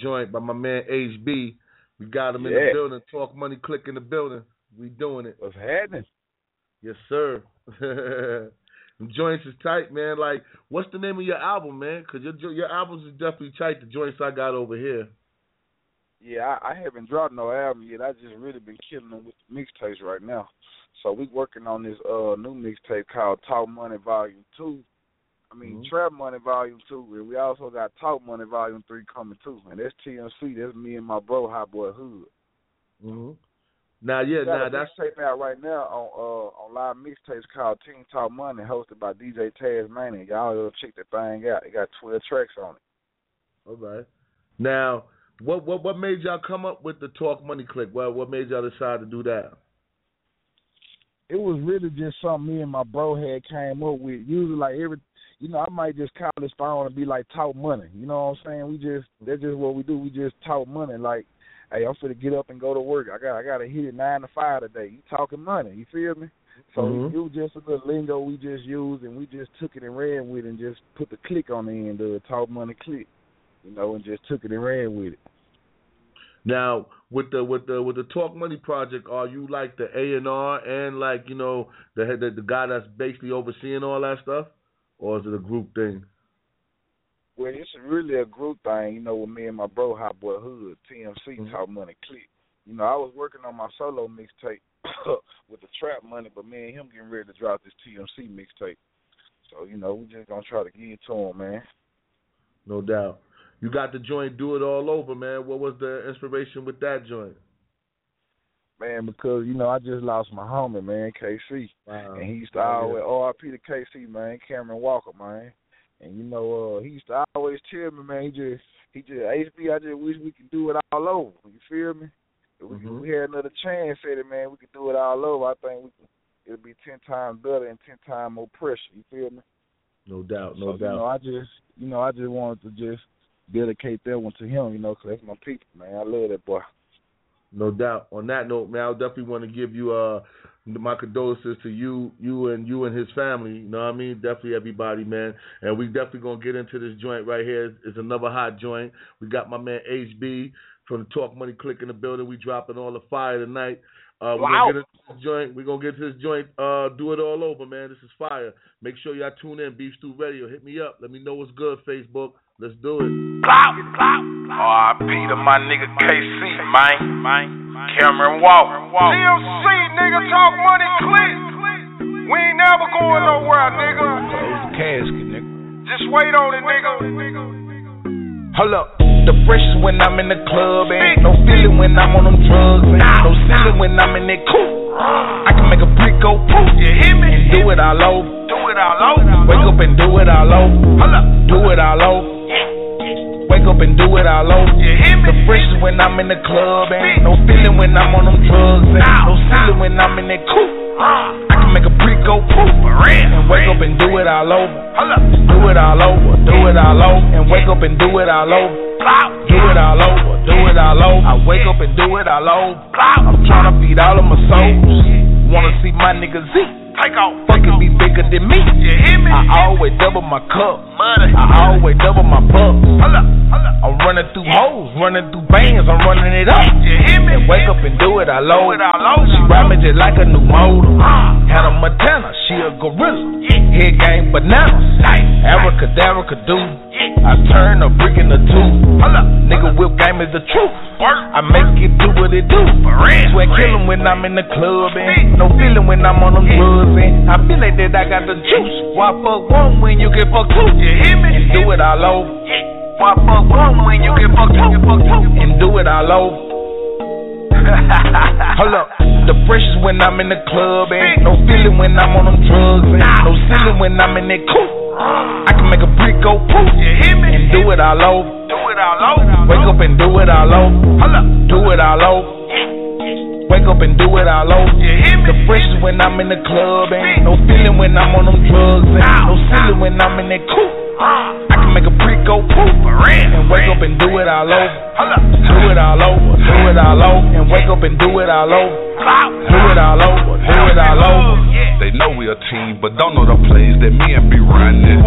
joint by my man HB. We got him in the building. Talk money, click in the building. We doing it. What's happening? Yes, sir. Them joints is tight, man. Like, what's the name of your album, man? Cause your your albums is definitely tight. The joints I got over here. Yeah, I, I haven't dropped no album yet. I just really been killing them with the mixtapes right now. So we working on this uh new mixtape called Talk Money Volume Two. I mean Mhm. Trap Money Volume Two, and we also got Talk Money Volume Three coming too. And that's TMC. That's me and my bro Hot Boy Hood. hmm Now, yeah, now that's mixtape out right now on uh on live mixtapes called Team Talk Money, hosted by DJ Tasmania. Y'all go check that thing out. It got twelve tracks on it. all right. Now, what what what made y'all come up with the Talk Money Click? What what made y'all decide to do that? it was really just something me and my bro had came up with. Usually, like every, you know, I might just call this phone and be like, talk money. You know what I'm saying? We just that's just what we do. We just talk money. Like, hey, I'm finna get up and go to work. I got I got to hit it nine to five today. You talking money? You feel me? So Mhm. it was just a little lingo we just used, and we just took it and ran with it, and just put the click on the end of it, talk money click. You know, and just took it and ran with it. Now, with the with the with the Talk Money project, are you like the A and R and like you know the the, the guy that's basically overseeing all that stuff, or is it a group thing? Well, it's really a group thing, you know, with me and my bro, Hot Boy Hood, TMC, Mm-hmm. Talk Money Click. You know, I was working on my solo mixtape with the trap money, but me and him getting ready to drop this TMC mixtape. So, you know, we just gonna try to get it to him, man. No doubt. You got the joint Do It All Over, man. What was the inspiration with that joint? Man, because, you know, I just lost my homie, man, KC. Wow. And he used to Oh, yeah. always RP to KC, man, Cameron Walker, man. And you know, uh, he used to always tell me, man, he just he just HB, I just wish we could do it all over. You feel me? If we, Mhm. if we had another chance at it, man, we could do it all over. I think we could, it'll be ten times better and ten times more pressure. You feel me? No doubt, no so, doubt. You know, I just you know, I just wanted to just dedicate that one to him, you know, 'cause that's my people, man. I love that boy. No doubt. On that note, man, I definitely want to give you uh my condolences to you, you and you and his family. You know what I mean? Definitely everybody, man. And we definitely gonna get into this joint right here. It's another hot joint. We got my man HB from the Talk Money Click in the building. We dropping all the fire tonight. Uh, we're Wow. gonna get into this joint. We're gonna get to this joint. Uh, do it all over, man. This is fire. Make sure y'all tune in. Beef Stew Radio. Hit me up. Let me know what's good. Facebook. Let's do it. Clout, clout. R.I.P. to my nigga KC, man. Cameron Walk. TMC, nigga, talk money, click. We ain't never going nowhere, nigga. Close the Casket, nigga. Just wait on it, nigga. Hold up. The freshest when I'm in the club, ain't no feeling when I'm on them drugs, ain't no ceiling when I'm in that coupe. I can make a brick go poof, you hear me? And do it all over. Do it all over. Wake up and do it all over. Hold up. Do it all over. Wake up and do it all over. You hear me? The freshest when I'm in the club, ain't no feeling when I'm on them drugs, ain't no ceiling when I'm in that coupe. I can make a brick go poof, and wake up and do it all over. Do it all over, do it all over, and wake up and do it all over. Do it all over, do it all over. I wake up and do it all over. I'm trying to feed all of my souls. Wanna see my nigga Z. Take off. Fucking be bigger than me. You hear me? I always double my cup. Money. I always double my bucks. I'm running through hoes, running through bands, I'm running it up. You hear me? And wake up and do it I low. It, I over. She ride me just like a new model. Ah. motor. Hannah Montana, she a gorilla. Head game bananas. Abracadabra do. I turn a brick into two. Nigga whip game is the truth. I make it do what it do. Swear killing when I'm in the club and no feeling when I'm on them drugs and I feel like that I got the juice. Why fuck one when you get fucked two? You hear me? And do it all over. Why fuck one when you get fucked two? And do it all over. Hold up. The freshest when I'm in the club, ain't no feeling when I'm on them drugs, ain't no ceiling when I'm in that coupe. I can make a brick go poof, and do it all over. Do it all over. Wake up and do it all over. Hold up. Do it all over. Wake up and do it all over. The freshest when I'm in the club, ain't no feeling when I'm on them drugs, ain't no ceiling when I'm in that coupe. I can make a brick go poof, and wake up and do it all over. Do it all over, do it all over, and wake up and do it all over. Do it all over, do it all over. They know we a team, but don't know the plays that me and be running.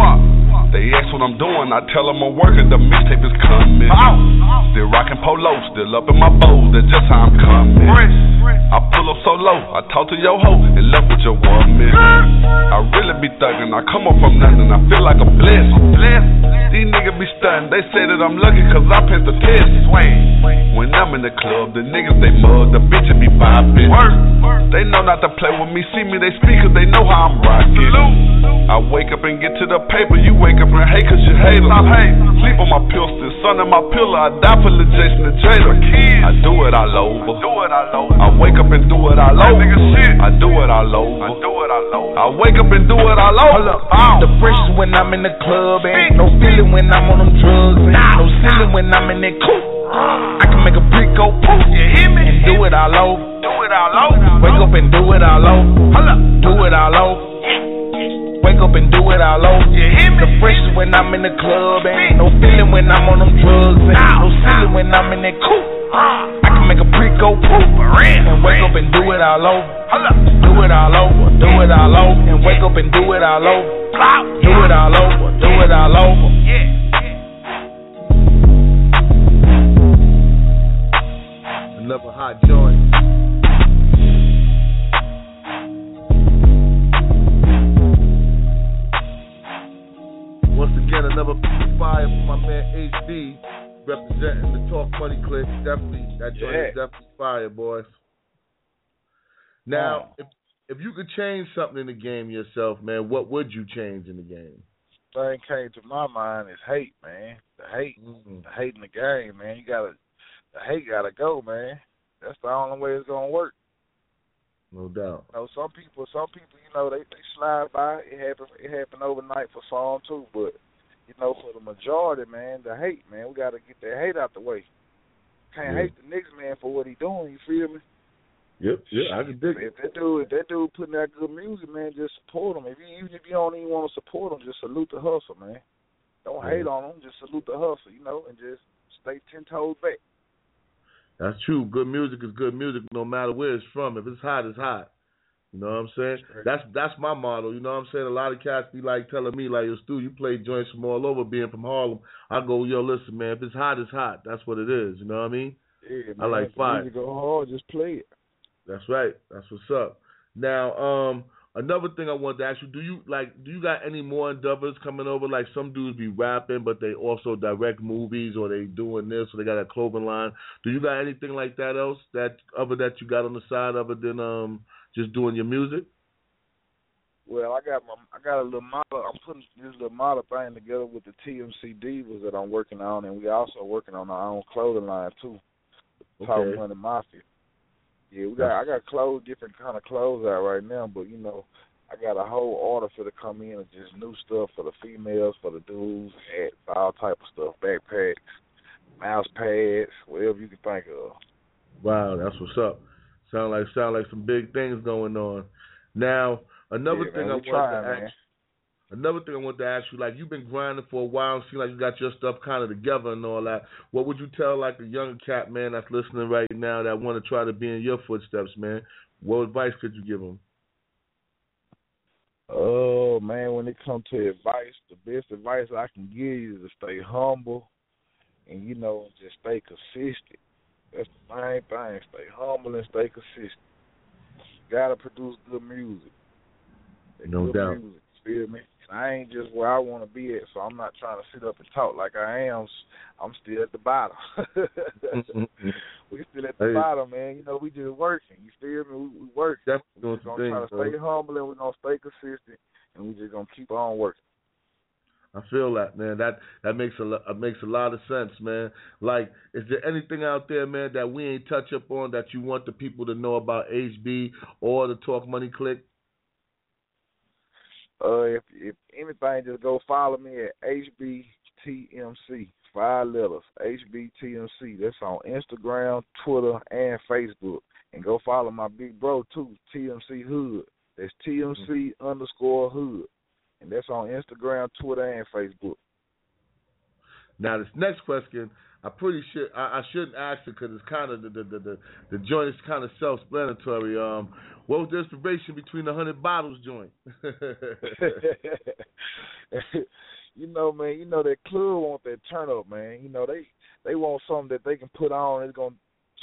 They ask what I'm doing, I tell them I'm working, the mixtape is coming. Still rocking polo, still up in my bowl, that's just how I'm coming. I pull up so low, I talk to your hoe and left with your woman. I really be thugging, I come up from nothing, I feel like a blessing. These niggas be stunting, they say that I'm lucky cause I passed the test. When I'm in the club, the niggas they mug, the bitches be vibing. They know not to play with me, see me, they speak cause they know how I'm rocking. I wake up and get to the paper, you wake up and hate cause you hate Stop hate. Sleep on my pistol, son of my pillow, I die for the Jason and Jada. I do it all over. Do it all over. I wake up and do it all over. I do it all over. I do it all over. I wake up and do it all over. The freshest when I'm in the club, ain't no feeling when I'm on them drugs, ain't no ceiling when I'm in that coupe. I can make a brick go poof, You hear and do it all over. Do it all over. Wake up and do it all over. Do it all over. Wake up and do it all over. The freshest when I'm in the club, ain't no feeling when I'm on them drugs, ain't no ceiling when I'm in that coupe. I can make a brick go poof, and wake up and do it all over. Do it all over, do it all over, and wake up and do it all over. Do it all over, do it all over. Another hot joint. Once again, another fire for my man HB representing the Talk Money Click. Definitely, that yeah. joint is definitely fire, boys. Now, if, if you could change something in the game yourself, man, what would you change in the game? Thing came to my mind is hate, man. The hate, mm. the hate in the game, man. You gotta, the hate gotta go, man. That's the only way it's gonna work. No doubt. You know, some people, some people, know, they they slide by. It happened, it happened overnight for some too, but you know, for the majority, man, the hate, man, we gotta get that hate out the way. Can't Yeah. hate the next man for what he doing. You feel me? Yep, yeah, I can dig it. If that dude, if that dude putting out good music, man, just support him. If you even if you don't even want to support him, just salute the hustle, man. Don't Yeah. hate on him. Just salute the hustle, you know, and just stay ten toes back. That's true. Good music is good music no matter where it's from. If it's hot, it's hot. You know what I'm saying? That's that's my motto. You know what I'm saying? A lot of cats be like telling me like, "Yo, Stew, you play joints from all over, being from Harlem." I go, "Yo, listen, man. If it's hot, it's hot. That's what it is." You know what I mean? Yeah, man. I like fire. go hard, just play it. That's right. That's what's up. Now, um, another thing I wanted to ask you: Do you like? Do you got any more endeavors coming over? Like some dudes be rapping, but they also direct movies, or they doing this, or they got a clothing line. Do you got anything like that else that other that you got on the side other than um just doing your music? Well, I got my I got a little model. I'm putting this little model thing together with the TMC Divas that I'm working on, and we also working on our own clothing line too. Talk Okay. Money Mafia. Yeah, we got I got clothes, different kind of clothes out right now, but you know, I got a whole order for to come in of just new stuff for the females, for the dudes, hats, all type of stuff, backpacks, mouse pads, whatever you can think of. Wow, that's what's up. Sound like sound like some big things going on. Now, another Yeah, thing man, I we want trying, to ask man. Another thing I want to ask you, like you've been grinding for a while, and seem like you got your stuff kind of together and all that. What would you tell like a young cat man that's listening right now that want to try to be in your footsteps, man? What advice could you give them? Oh man, when it comes to advice, the best advice I can give you is to stay humble and you know, just stay consistent. That's the main thing. Stay humble and stay consistent. gotta produce good music. No good doubt. Music, feel me? I ain't just where I wanna be at, so I'm not trying to sit up and talk like I am. I'm still at the bottom. we still at the Hey. bottom, man. You know, we just working. You feel me? We, we working. Definitely We're gonna try things, to bro. stay humble and we're gonna stay consistent and we just gonna keep on working. I feel that, man. That that makes a lo- uh, makes a lot of sense, man. Like, is there anything out there, man, that we ain't touch up on that you want the people to know about HB or the Talk Money Click? Uh, if if anything, just go follow me at HBTMC. Five letters, HBTMC. That's on Instagram, Twitter, and Facebook. And go follow my big bro too, TMC Hood. That's TMC underscore Hood, and that's on Instagram, Twitter, and Facebook. Now this next question, I pretty sure I, I shouldn't ask it because it's kind of the the, the the the joint is kind of self-explanatory. Um, what was the inspiration between the hundred bottles joint? you know, man, you know that club want that turn up, man. You know they they want something that they can put on that's gonna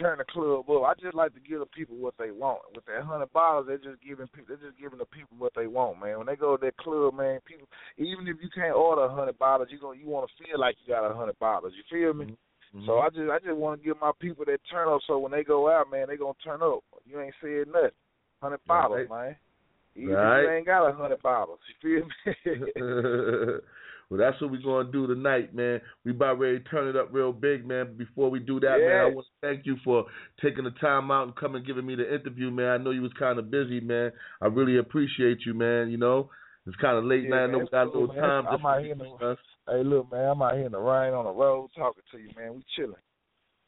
turn the club up. I just like to give the people what they want. With that hundred bottles, they're just giving people they're just giving the people what they want, man. When they go to that club, man, people even if you can't order a hundred bottles, you gonna you want to feel like you got a hundred bottles. You feel me? Mm-hmm. So I just I just want to give my people that turn up. So when they go out, man, they gonna turn up. You ain't said nothing. Hundred bottles, man. Even if you ain't got a hundred bottles, you feel me? well, that's what we're gonna do tonight, man. We about ready to turn it up real big, man. But before we do that, man, I want to thank you for taking the time out and coming giving me the interview, man. I know you was kind of busy, man. I really appreciate you, man. You know, it's kind of late Yeah, night. I know we got a little man. time. I'm out to here in the- discuss. Hey, look, man, I'm out here in the rain on the road talking to you, man. We chilling.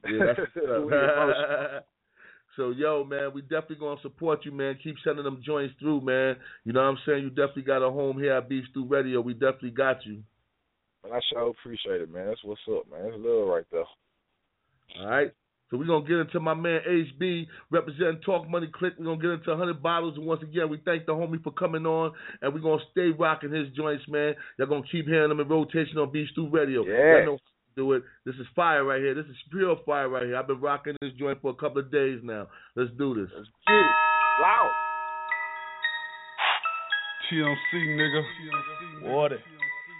Yeah, that's what's We up. emotional. so yo, man, we definitely gonna support you, man. Keep sending them joints through, man. You know what I'm saying? You definitely got a home here at Beef Stew Radio. We definitely got you. And I sure appreciate it, man. That's what's up, man. That's love right there. All right. So we're gonna get into my man HB representing Talk Money Click. We're gonna get into hundred bottles and once again we thank the homie for coming on and we're gonna stay rocking his joints, man. Y'all gonna keep hearing them in rotation on Beef Stew Radio. Yeah. Y'all know how to do it. This is fire right here. This is pure fire right here. I've been rocking this joint for a couple of days now. Let's do this. Let's get it. Loud. TMC, nigga. Water.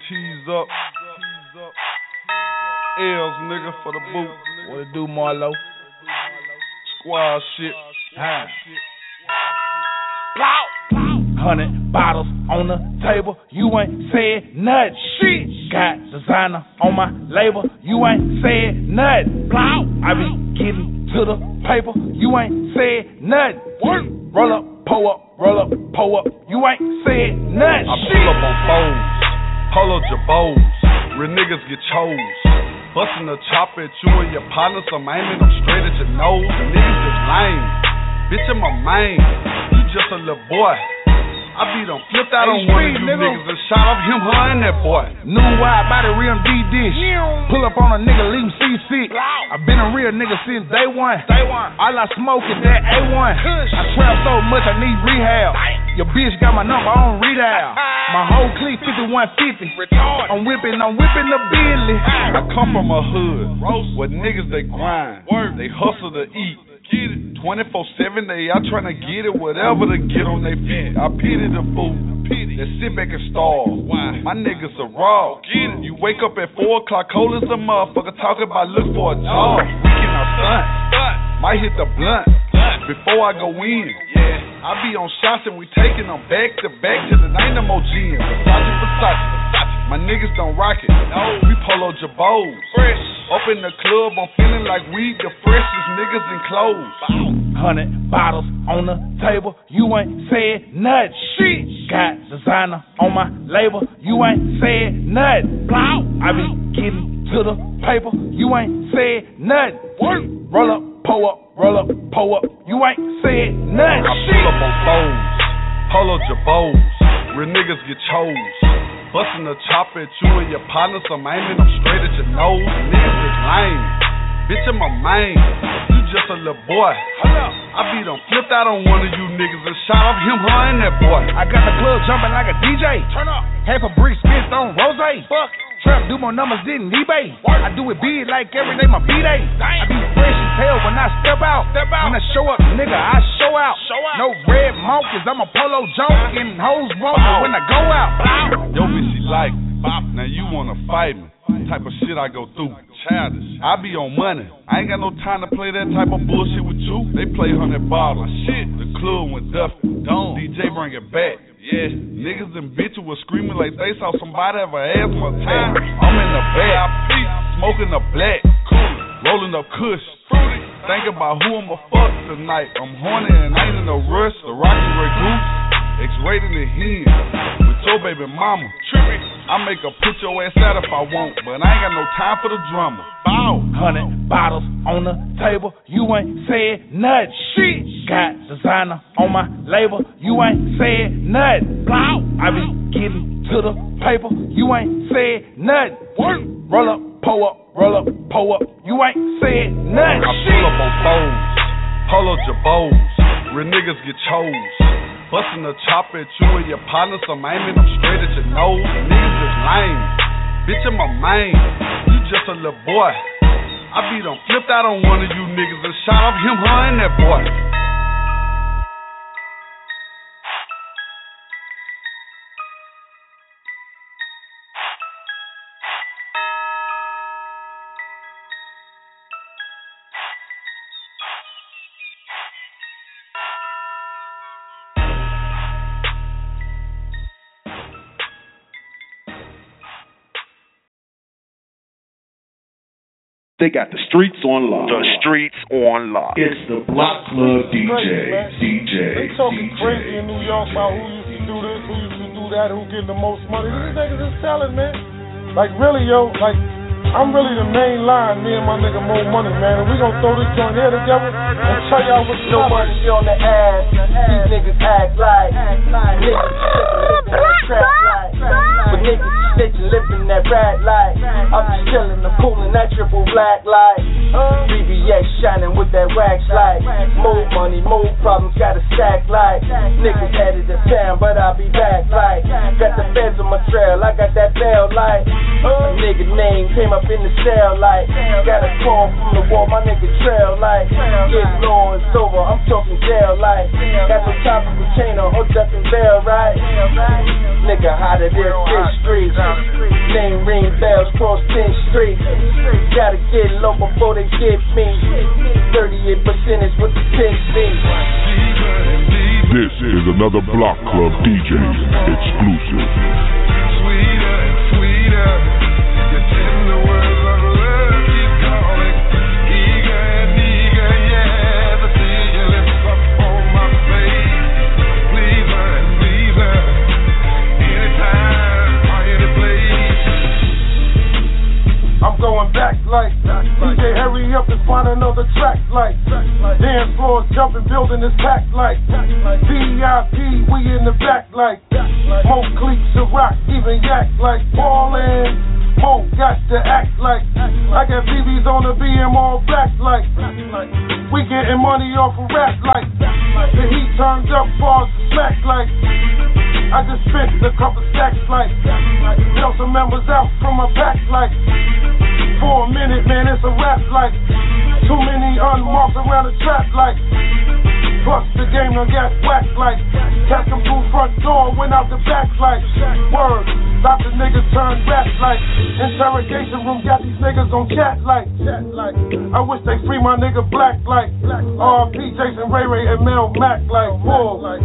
Tease up. L's, nigga, for the boot. What it do, Marlo? Squad shit. Huh. Hundred bottles on the table, you ain't said nothing. Shit. Got designer on my label, you ain't said nothing. Plow. I be getting to the paper, you ain't said nothing. Roll up, pull up, roll up, pull up, you ain't said nothing. I pull up on phones, polo jabos, real niggas get chose. Bustin' the chop at you and your partners, I'm aiming them straight at your nose. The niggas is lame, bitch, I'm a. You just a little boy. I beat done flipped out on one of you niggas and shot off him, her, and that boy. New wide body rim D dish. Pull up on a nigga, leave him C6. I been a real nigga since day one. Day one. All I smoke is that A1. I trap so much I need rehab. Your bitch got my number on redial. My whole clique 5150. I'm whipping, I'm whipping the Bentley. I come from a hood where niggas they grind, they hustle to eat. 24-7 they out trying to get it, whatever to get on their feet. I pity the fool that sit back and starve. My niggas are raw. Get it. You wake up at 4 o'clock, cold as a motherfucker, talking about look for a job. We can stunt. Might hit the blunt before I go in. Yeah. I be on shots and we taking them back to back to the Dynamo gym. Versace, Versace. My niggas don't rock it. No. We polo jabos. Fresh. Up in the club, I'm feeling like we the freshest niggas in clothes. Hundred bottles on the table, you ain't said nothing. Shit. Got designer on my label, you ain't said nothing. Blow. I be getting to the paper, you ain't said nothing. Work. Roll up, pull up, roll up, pull up, you ain't said nothing. I pull up on phones, polo jabos, real niggas get chose. Bustin' the chop at you and your partners, I'm aiming them straight at your nose. Niggas is lame. Bitch, I'm a man. You just a little boy. I be done flipped out on one of you niggas and shot off him, her, and that boy. I got the club jumping like a DJ. Turn up. Half a brick spit on rose. Fuck. Trap do more numbers than eBay. I do it big like every day my B day. I be fresh as hell when I step out. Step out. When I show up, nigga, I show out. Show out. No red monkeys, I'm a polo joke and hoes want when I go out. Yo, bitch, she like me. Now you wanna fight me. Type of shit I go through. Childish. I be on money. I ain't got no time to play that type of bullshit with you. They play hundred bottles. Shit. The club went duff. Don't. DJ bring it back. Yeah. Niggas and bitches was screaming like they saw somebody have an asthma attack. I'm in the back. Smoking the black. Rolling up kush. Think about who I'ma fuck tonight. I'm horny and ain't in no rush. The Rocky Ray Goose. X-rated the hen with your baby mama. I make her put your ass out if I want, but I ain't got no time for the drama. Bow. Hundred bottles on the table, you ain't said nothing. Shit. Got designer on my label, you ain't said nothing. I be getting to the paper, you ain't said nothing. Work. Roll up, pull up, roll up, pull up, you ain't said nothing. I pull up on phones, polo jabos, real niggas get chose. Bustin' the chop at you and your partners, I'm aiming them straight at your nose. Niggas is lame. Bitch, I'm a man. You just a little boy. I be done flipped out on one of you niggas and shot up him, her, and that boy. They got the streets on lock. The streets on lock. It's the Block Club DJ. DJ. They talking crazy in New York about who used to do this, who used to do that, who getting the most money. These niggas is selling, man. Like really, yo, like I'm really the main line. Me and my nigga Mo Money, man. And we gonna throw this joint here together and tell y'all what's No money on the ass. These niggas act like niggas living that trap life. But niggas snitching, living that rat life. I'm just chillin', I'm coolin' that triple black light. BBS shining with that wax light. Move money, move problems, got a stack light. Niggas headed to town, but I'll be back like. Got the feds on my trail, I got that bell light. nigga name came up in the cell like got a call from the wall, my nigga trail like get low, it's over, I'm talking jail like got no time for retainer up ducking bail, right? Nigga hotter than Fifth Street, name ring bells cross 10th Street. Gotta get low before they get me. 38 percentage with the 10 feet. This is another Block Club DJ exclusive. Sweeter and sweeter, going back like DJ, hurry up and find another track like Dance floors jumping, building this pack like VIP, we in the back like Mo cleats to rock, even yak like ballin'. Mo got to act like I got BBs on the BM all black like we getting money off of rap like the heat turned up, bars smack like I just spent a couple stacks like Tell some members out from my back like For a minute, man, it's a rap like Too many unmarked around the trap like Plus the game done got whacked like Catch them through front door, went out the back like Word, stop the niggas turn rap like Interrogation room got these niggas on cat like I wish they free my nigga black like RP Jason Ray Ray and Mel Mac like Bull like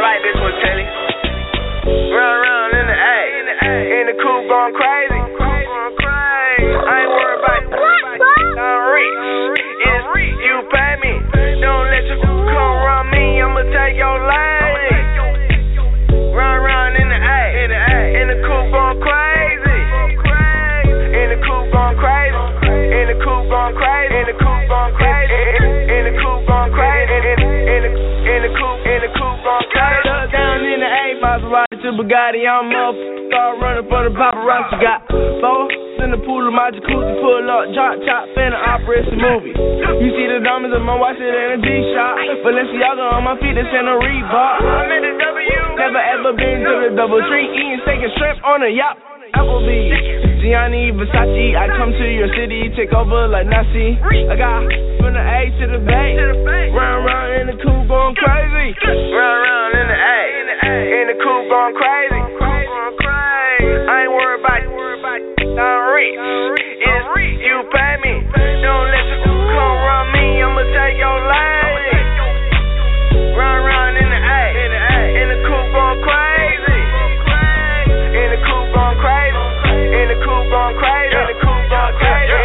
like this one, Telly. Run around in the A, in the coupe going crazy. I ain't worried about I'm rich. It's you pay me. Don't let you come run me. I'ma take your lane. To Bugatti. I'm up. Start running for the paparazzi. Got four in the pool of my jacuzzi. Pull up, drop top, finna operate some movie. You see the diamonds on my watch, it ain't a G-Shock. Balenciaga on my feet, it's in a Reebok. I'm in the W. Never ever been to the double tree. Eating steak and shrimp on a yacht. Applebee's. Gianni Versace, I come to your city, take over like Nazi. I got from the A to the Bay. Round round in the coupe going crazy. Round round in the A, in the coupe going crazy. I ain't worried about I'm rich. It's you pay me. Don't let you come run me. I'ma take your lane. The coupe crazy. In the coupe crazy.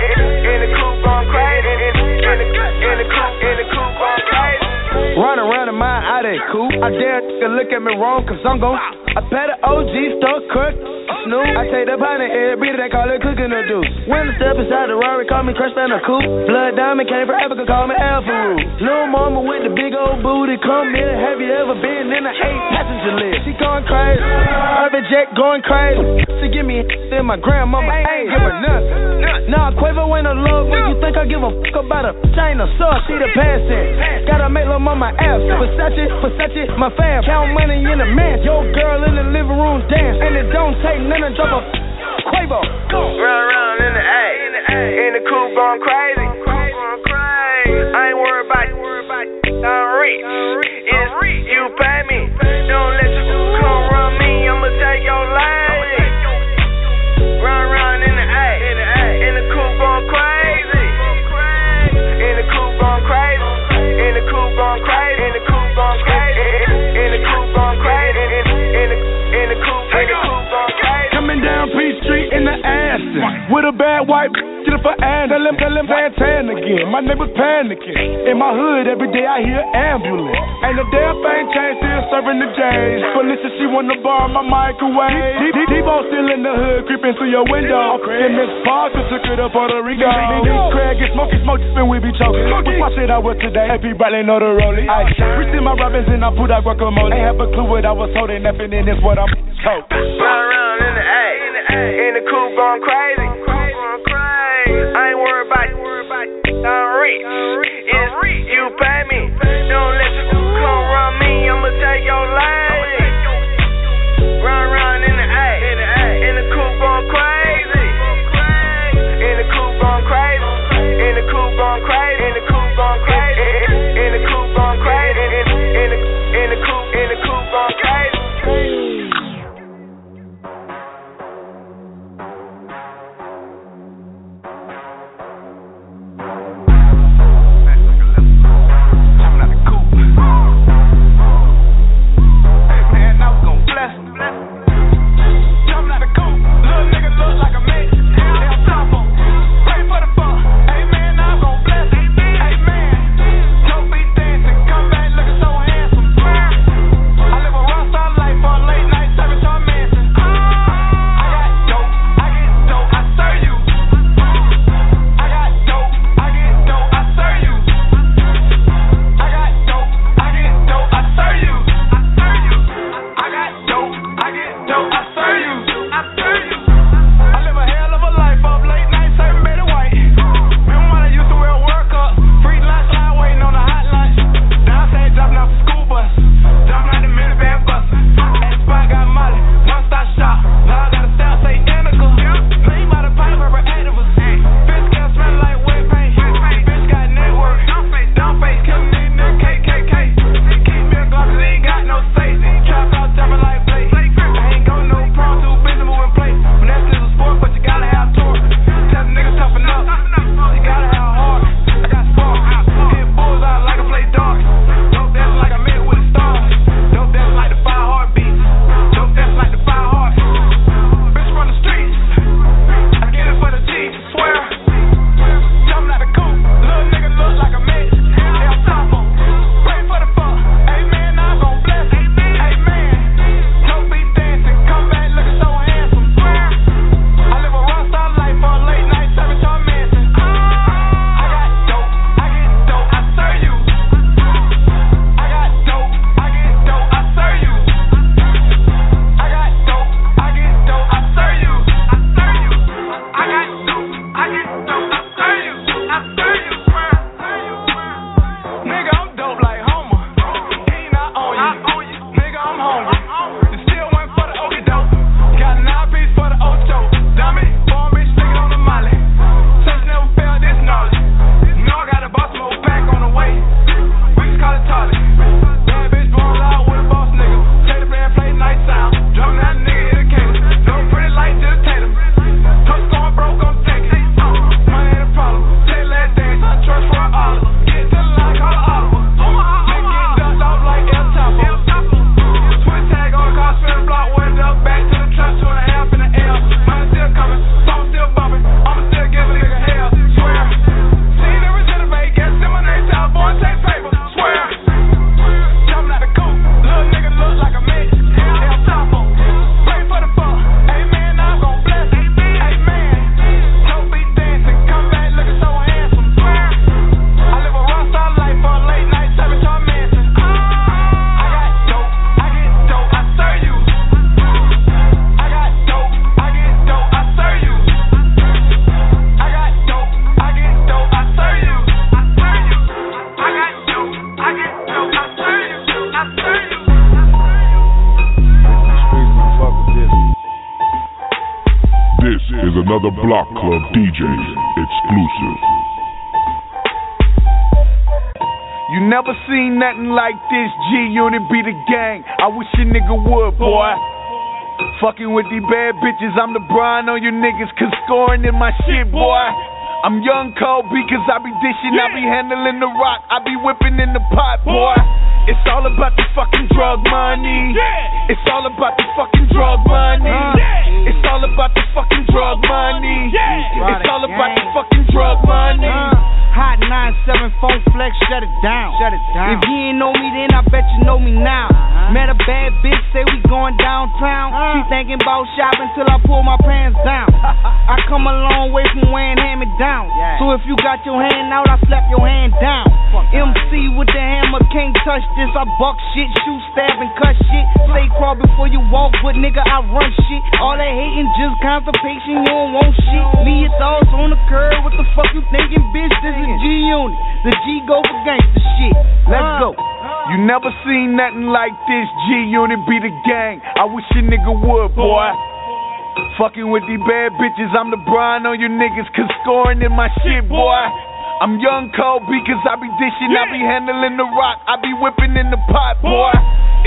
In the coupe crazy. In the in the coupe in the coupe crazy. Run around in my Audi coupe. I dare to look at me wrong, cause I'm gon' I bet an OG stuck crook. Snoop. I take the pint and beat they call it cooking the deuce. When I step inside the Rari, call me Crush Banner Coupe. Blood Diamond came from Africa, call me Alpha Roo. Lil' mama with the big old booty, come in. Have you ever been in an eight passenger list? She going crazy. Urban Jet going crazy. She give me in my grandmama give her nothing. Nah, Quavo ain't a love when you think I give a fuck about a chain or sauce. She the passing. Gotta make lil' mama ass. Versace, Versace, my fam. Count money in the man. Yo, girl in the living room dance. And it don't take none to drop a Quavo. Run around in the A, in the coupe going crazy. I ain't worried about I'm rich. The with a bad white get it for Ann. Tell him, tell him Van Tan again. My neighbor's panicking. In my hood, every day I hear ambulance. Ain't a damn thing changed, still serving the J's. Felicia, she wanna borrow my microwave. Debo still in the hood, creeping through your window. And Miss Parker took it to Puerto Rico. Craig get smoky, smoke, spin, we be choking. We watch it, I was today. Happy Bradley, know the rollie. I receive my robins and I put out guacamole. Ain't have a clue what I was holding, nothing in this what I'm told. Run around in the A, going crazy. I'm crazy. I ain't worried about it. I'm rich. If you pay me. Don't let your nothing like this. G Unit be the gang. I wish a nigga would, boy. Fucking with these bad bitches, I'm the Brian on you niggas, cause scoring in my shit, boy. I'm young cold because I be dishing, I be handling the rock, I be whipping in the pot, boy. It's all about the fucking drug money. It's all about the fucking drug money. It's all about the fucking drug money. It's all about the fucking drug money. Uh. 97 phone flex, shut it down. Shut it down. If you ain't know me then, I bet you know me now. Uh-huh. Met a bad bitch, say we going downtown. Uh-huh. She thinking about shopping till I pull my pants down. I come a long way from wearing hand me down. So if you got your hand out, I slap your hand down. MC with the hammer can't touch this. I buck shit, shoot, stab, and cut shit. Say crawl before you walk, but nigga, I run shit. All that hating, just constipation, you don't want shit. Me your thoughts on the curb, what the fuck you thinking, bitch? This is G Unit. The G go for gangster shit. Let's uh, go. Uh. You never seen nothing like this. G Unit be the gang. I wish a nigga would, boy. Fucking with these bad bitches, I'm the Brian on you niggas, cause scoring in my shit, boy. I'm young cold because I be dishing, I be handling the rock, I be whipping in the pot, boy.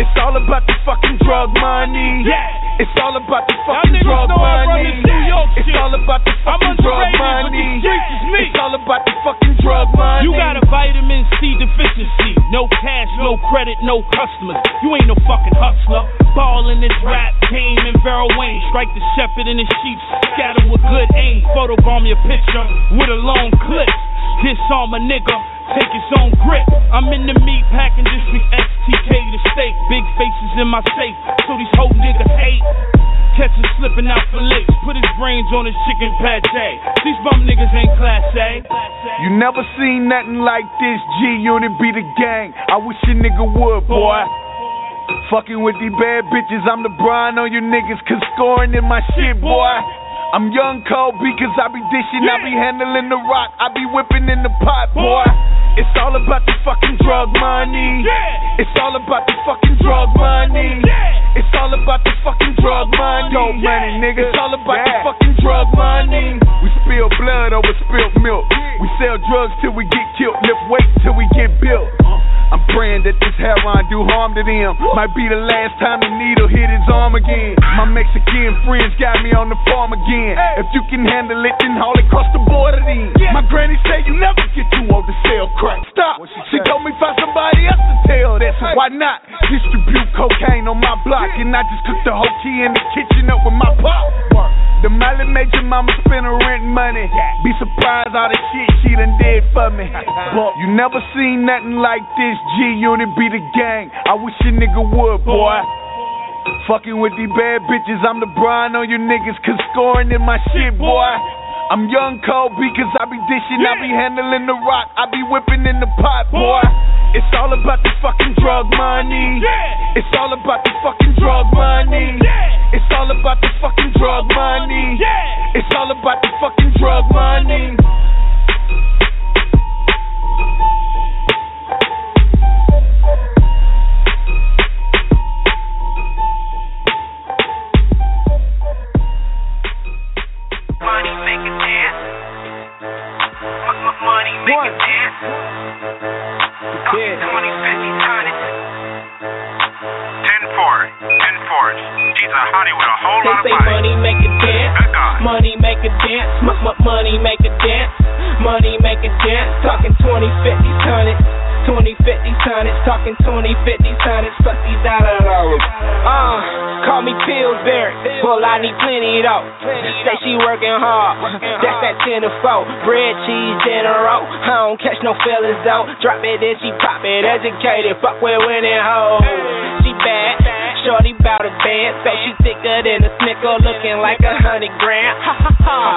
It's all about the fucking drug money. Yeah. It's all about the fucking drug money. It's all about the fucking drug money. It's all about the fucking drug money. You got a vitamin C deficiency. No cash, no credit, no customers. You ain't no fucking hustler. Ball in this rap game and Vera Wayne. Strike the shepherd and the sheep. Scatter with good aim. Photobomb your picture with a long clip. Disarm a nigga. Take his own grip. I'm in the meat packing district STK the state. Big faces in my safe. So these whole niggas hate. Catch him slipping out for licks. Put his brains on his chicken pate. These bum niggas ain't class A. You never seen nothing like this. G Unit be the gang. I wish a nigga would, boy. Fucking with these bad bitches, I'm the brine on you niggas, cause scoring in my shit, boy. I'm young cold because I be dishing, I be handling the rock, I be whipping in the pot, boy. It's all about the fucking drug money. It's all about the fucking drug money. It's all about the fucking drug money. Dope money, nigga. It's all about the fucking drug money. We spill blood over spilt milk. We sell drugs till we get killed. Lift weight till we get built. Uh. I'm praying that this heroin do harm to them. Might be the last time the needle hit his arm again. My Mexican friends got me on the farm again. If you can handle it, then haul it across the border then. My granny said you never get too old to sell crack. Stop. She told me find somebody else to tell that. So why not distribute cocaine on my block and I just cook the whole key in the kitchen up with my pop? The Molly made your mama spend her rent money. Be surprised all the shit she done did for me. But you never seen nothing like this. G Unit be the gang. I wish a nigga would, boy. Fucking with these bad bitches, I'm the Brian on you niggas, cause scoring in my shit, boy. I'm young cold because I be dishing, I be handling the rock, I be whipping in the pot, boy. It's all about the fucking drug money. It's all about the fucking drug money. It's all about the fucking drug money. It's all about the fucking drug money. Money Money make it dance. Yeah. 20, 50, 30. 10 4. 10 4. She's a honey with a whole They lot of say money. money make it dance. Money make a dance. M- m- money make a dance. Money make a dance. Talking 20, 50, hundreds. 20, 50, hundreds. Talking 20, 50, hundreds. Fuck these dollars. Uh, call me Pillsbury. Well, I need plenty though. Say she working hard. That's that 10 to 4. Bread, cheese, roll. I don't catch no feelings though. Drop it, then she pop it. Educated. Fuck with winning hoes. She bad. Shorty bout a band, so she thicker than a snicker, looking like a hundred grand.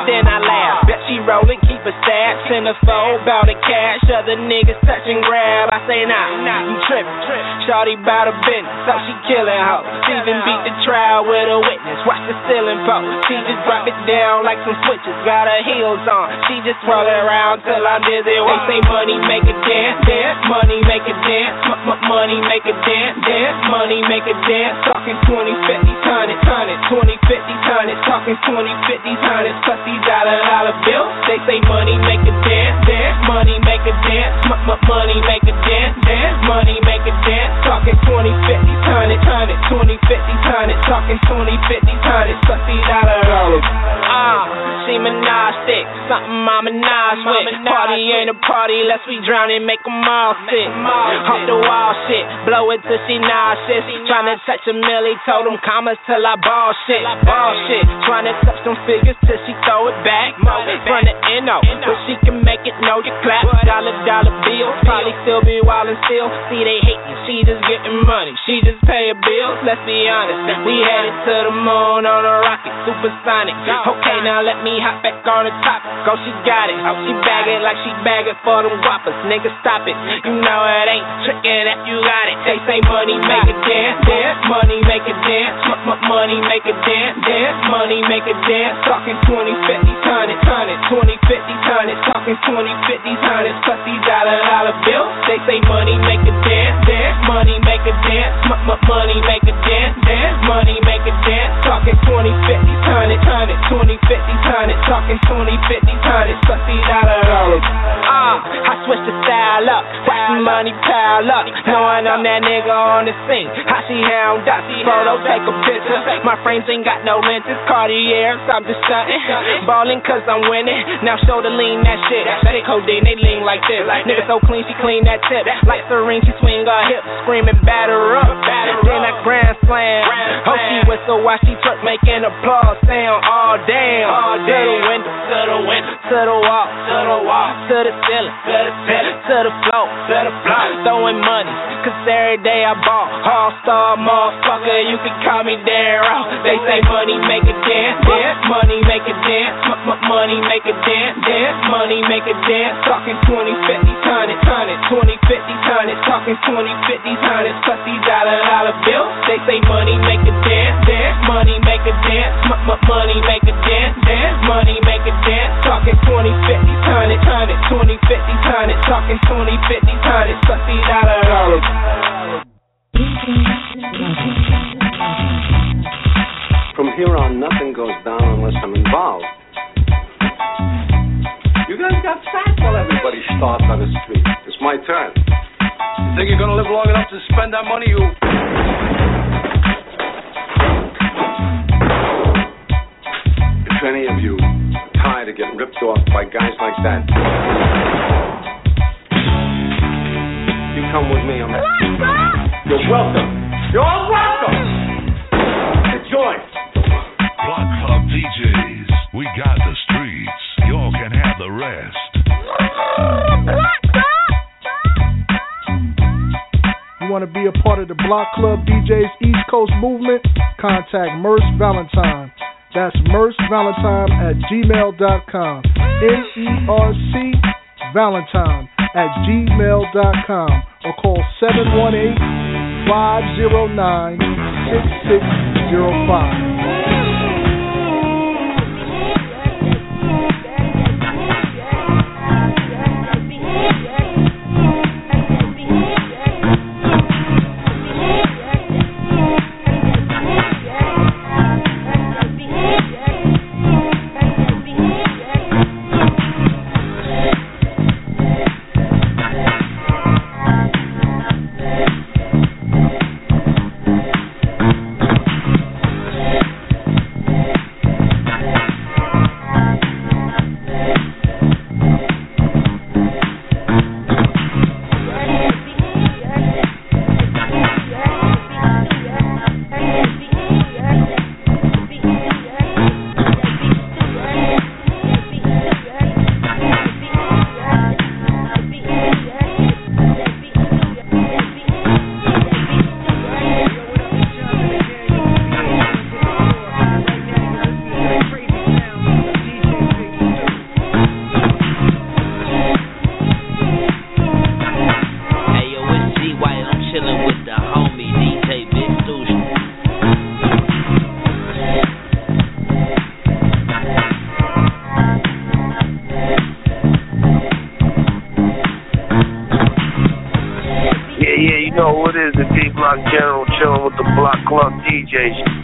Then I laugh, bet she rollin', keep a a stab, centerfold, bout to cash. Other niggas touch and grab. I say nah, nah, you trippin'. Shorty bout a business, so she killin' hoes. Even beat the trial with a witness. Watch the ceiling pole. She just drop it down like some switches. Got her heels on. She just twirl around till I'm dizzy. They say money make a dance, dance. Money make a dance. M- money make a dance, dance. Money make a dance. Talking 20, 50, 100, 100, 20, 50, 100. Talking 20, 50, 100. Plus these dollar dollar bills. They say money make a dance, dance. Money make a dance. M- money make a dance, dance. Money make a dance. Talking 20, 50, 100, 100, 20, 50, 100. Talking 20, 50, 100. Plus these dollar dollars. Ah, she monastic. Something I'm menage with. Party ain't a party unless we drown and make 'em all sick. Off the wall shit. Blow it till she nauseous. Tryna touch a milli. Told them commas till I ball shit. Ball shit. Tryna touch them figures till she throw it back. Run the NO. But she can make it know you clap. Dollar dollar bills. Probably still be wildin' still. See they hatin'. She just getting money. She just pay bills. Let's be honest. We headed to the moon on a rocket. Supersonic. Okay, now let me hop back on the top. Go, she got it. Oh, she bag it like she bag it for them whoppers. Nigga, stop it. You know it ain't trickin' that you got it. They say money make a dance, dance. Money make a dance. M- money make a dance, dance. Money make a dance. Talking 20, 50, 100, 100, 20, 50, 100. Talking 20, 50, 100. Plus these dollar dollar bills. They say money make a dance, dance. Money make a dance. M- money make a dance, dance. Money make a dance. Talking 20, 50, 100, 100, 20, 50, 100. Talking 20, 50, 100. Plus these dollar dollars. Ah, I switch the style up. Watch the money pile up. Knowing I'm that nigga on the scene. How she hound up. Photo, take a picture. My frames ain't got no lenses. Cartier, I'm just stunting. Ballin' cause I'm winning. Now show the lean that shit. That ain't codeine, they lean like this. Nigga so clean, she clean that tip. Like Serene, she swing her hips. Screaming, batter up. Then I grand slam. Oh, she whistle while she twerk, making applause sound all damn. To the window, to the window, to the wall, to the wall, to the ceiling, to the ceiling, to the floor, to the floor. Throwing money, cause every day I ball. All star motherfucker, you can call me Darryl. They say money make a dance, dance. Money make a dance, m- money make a dance, dance. Money make a dance. Talking 20, 50, 100, 100, 20, 50, 100. Talking 20, 50, 100. Plus these dollar dollar bills. They say money make a dance, dance. Money make a dance, money make a dance, dance. Money make a dance. Talking 20, 50, 100, 100, 20, 50, 100. Talking 20, 50, 100. Plus these dollar dollars. From here on, nothing goes down unless I'm involved. You guys got fat while everybody starts on the street. It's my turn. You think you're gonna live long enough to spend that money, you? Any of you are tired of getting ripped off by guys like that, you come with me. I'm. You're welcome. You're all welcome. Enjoy. Block Club DJs, we got the streets. Y'all can have the rest. You want to be a part of the Block Club DJs East Coast movement? Contact Merc Valentine. That's Merc Valentine at gmail.com. M E R C Valentine at gmail.com or call 718 509 6605. DJs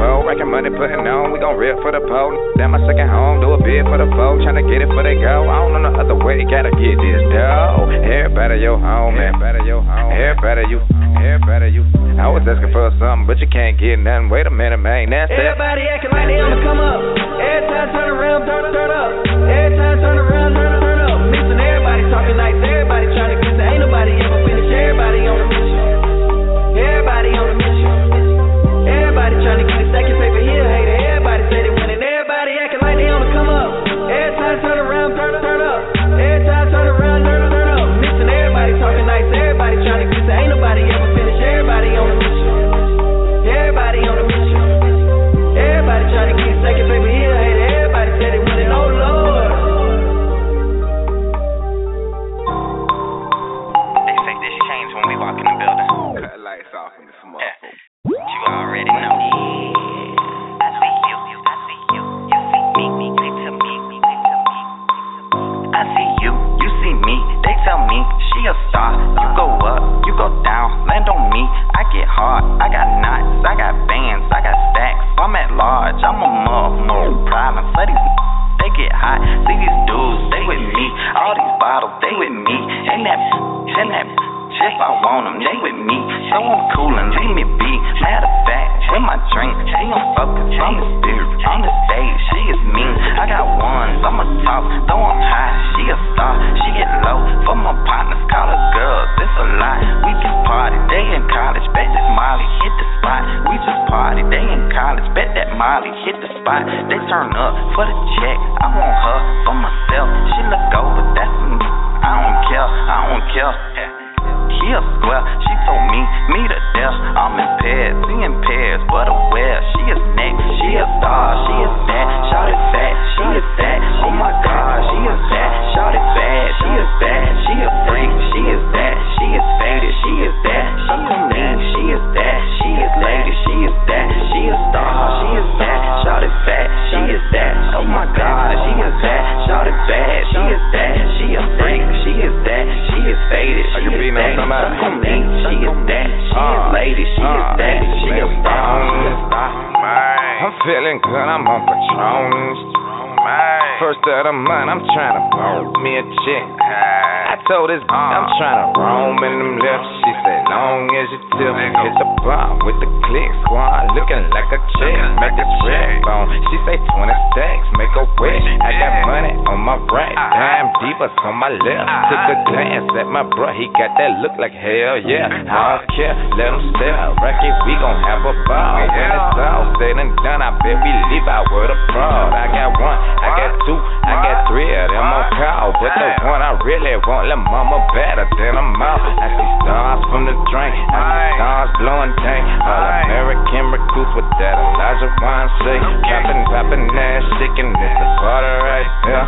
road, making money, putting on. We gon' rip for the pole. That my second home, do a bid for the foe, tryna get it for they go. I don't know no other way, gotta get this dough. Everybody your home, man. Everybody your home. Everybody you. Everybody you. I was asking for something, but you can't get nothing. Wait a minute, man. That's Everybody that. acting like they on the come up. Every time I turn around, turn, turn up. Every time I turn around, turn, turn up. Missing everybody talking like everybody trying to kiss. Ain't nobody ever finish. Everybody on the mission. Everybody on the mission. Everybody trying to kiss. want them, they with me. So I'm cool and leave me be. Matter of fact, with my drink, she don't fuck with the spirit. On the stage, she is mean. I got ones, I'm a top, though I'm high. She a star, she get low. For my partners, call her girls, It's a lot, We just party, they in college, bet that Molly hit the spot. We just party, they in college, bet that Molly hit the spot. They turn up for the check, I want her for myself. She look over, that's me. I don't care, I don't care. He a square, she told me, me to death. I'm impaired, seeing pairs, but aware. She is next, she a star, she is that. Shout it fat, she is that. Oh my god, she is that. Shout it bad, she is that. She a freak, she is that. She is faded, she is that. She can mean, she is that. She is lady, she is that. She a star, she is that. Shout it fat, she is that. Oh my god, she is that. Shout it bad, she is that. She a freak, she is that. Is faded, she is beating on that. somebody? Suck on me, she is that. She is ah, lady, she ah, is that. She a star, she is that. I'm feeling good, I'm on Patron. First of the month, I'm trying to roll me a chick. I told this I'm trying to roam in them lips. She said, long as you tip, hit the bar with the click squad, looking like a chick. Make a trip on. She say 20 stacks, make a wish. I got money on my right, damn divas on my left. Took a glance at my bro, he got that look like hell yeah. I don't care, let him stare. Rocky, we gon' have a ball. When it's all said and done, I bet we leave out with a fraud. I got one, I got two, I got three of them on call. But the one I really want, let mama better than I'm out. I see stars from the drink, I see stars blowing dank. All American recruits with that Elijah wine shake. Poppin', poppin' ass, shaking, it's a party right here.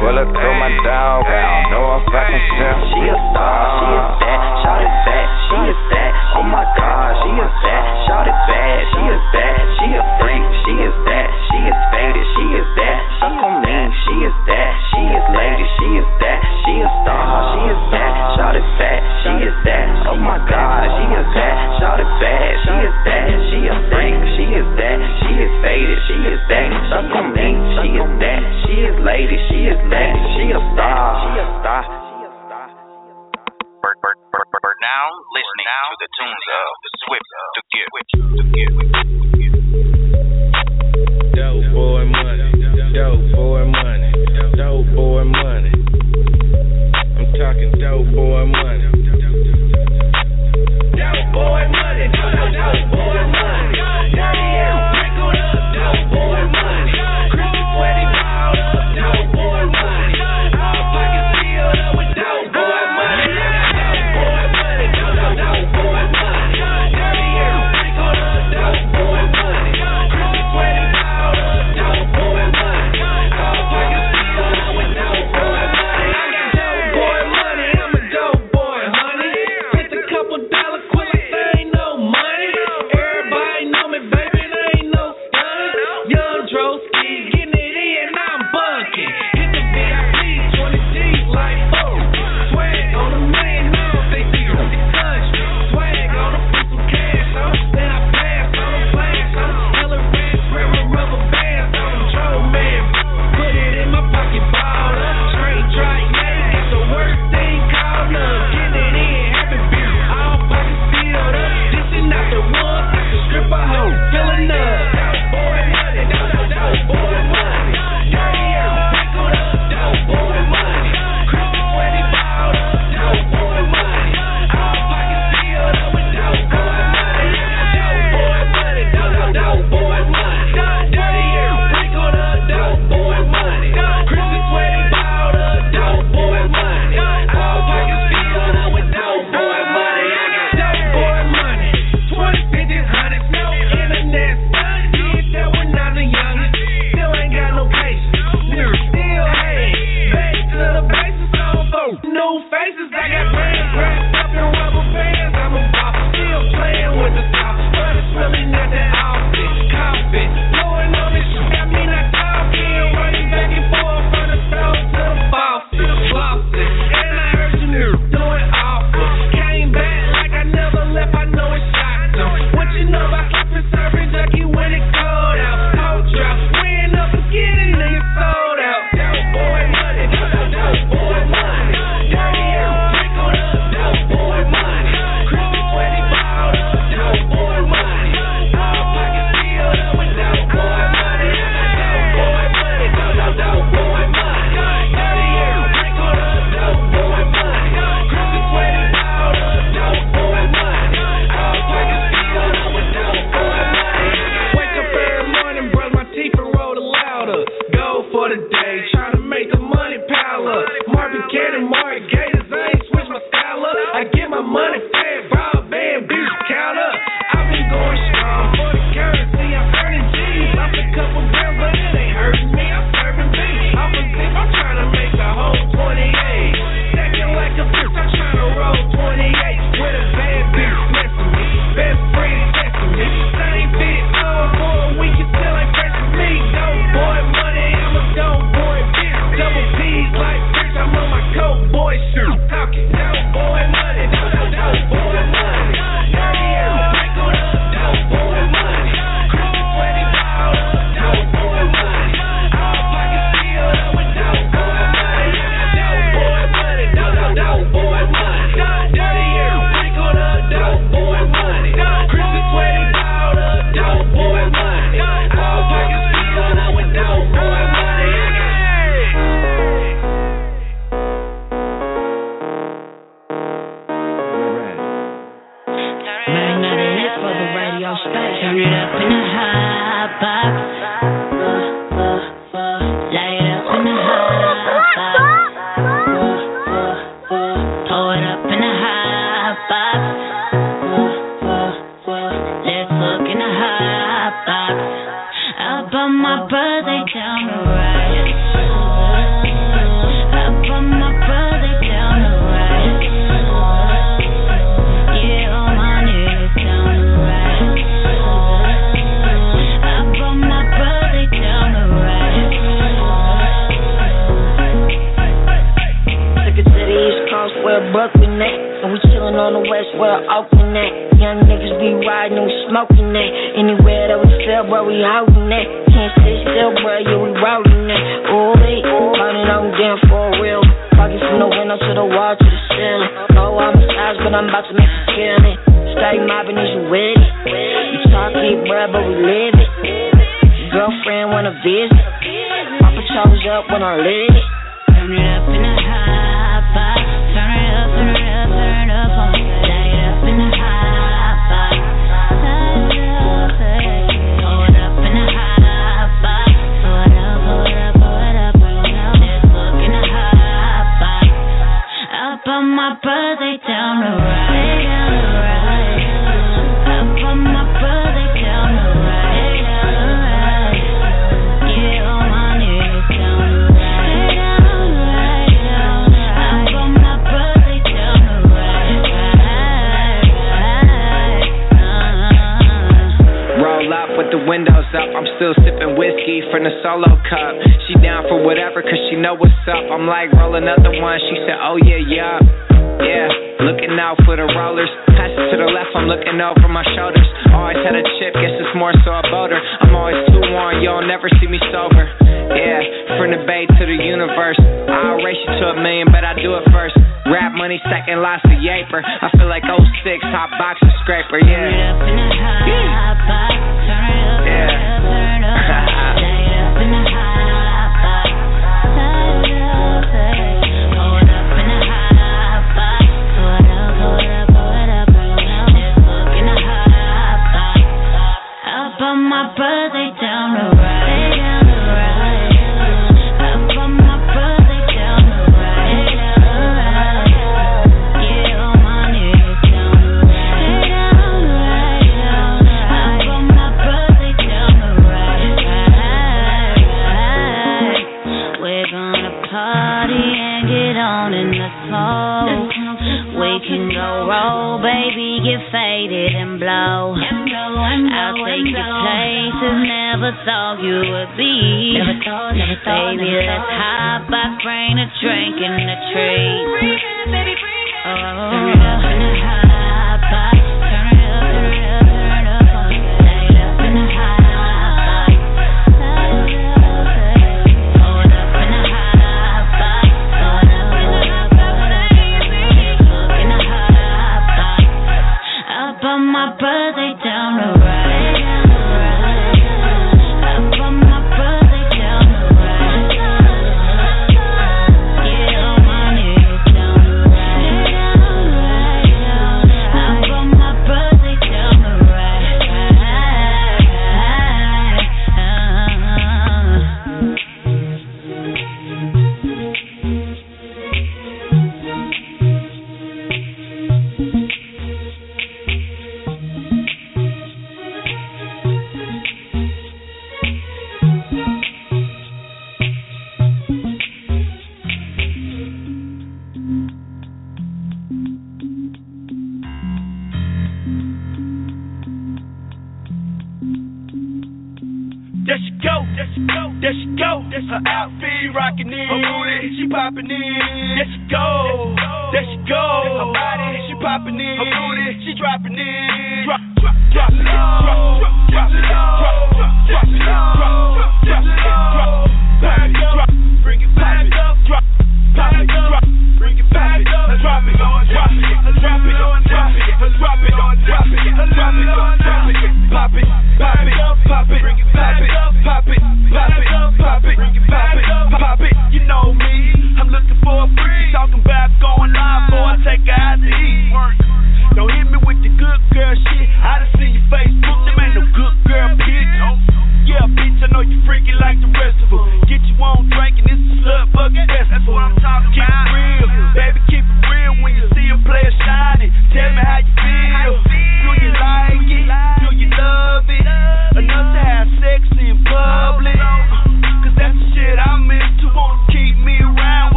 Pull up to my dog, I don't know if I can tell. She a star, she is that. Shout it fat, she is that. Oh my god, she is that. Shout it bad, she is that. She a freak, she is that. She is faded, she is that. Suck on me, she is that. She is lady, she is that. She a star, she is that. Shout it fat, she is that. Oh my god, she is that. Shout it bad, she is that. She a freak, she is that. She is faded, she is that. Suck on me, she is that. She is lady, she is lady. She a star, she a star. We're now to the tunes of the Swift to Get. Dope boy money, dope boy money, dope boy money. I'm talking dope boy money. Dope boy money, dope, dope boy money.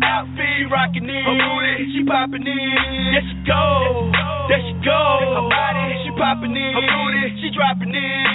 her outfit rocking in. Her booty, she popping in. There she go, there she go. Her body, she popping in. Her booty, she dropping in.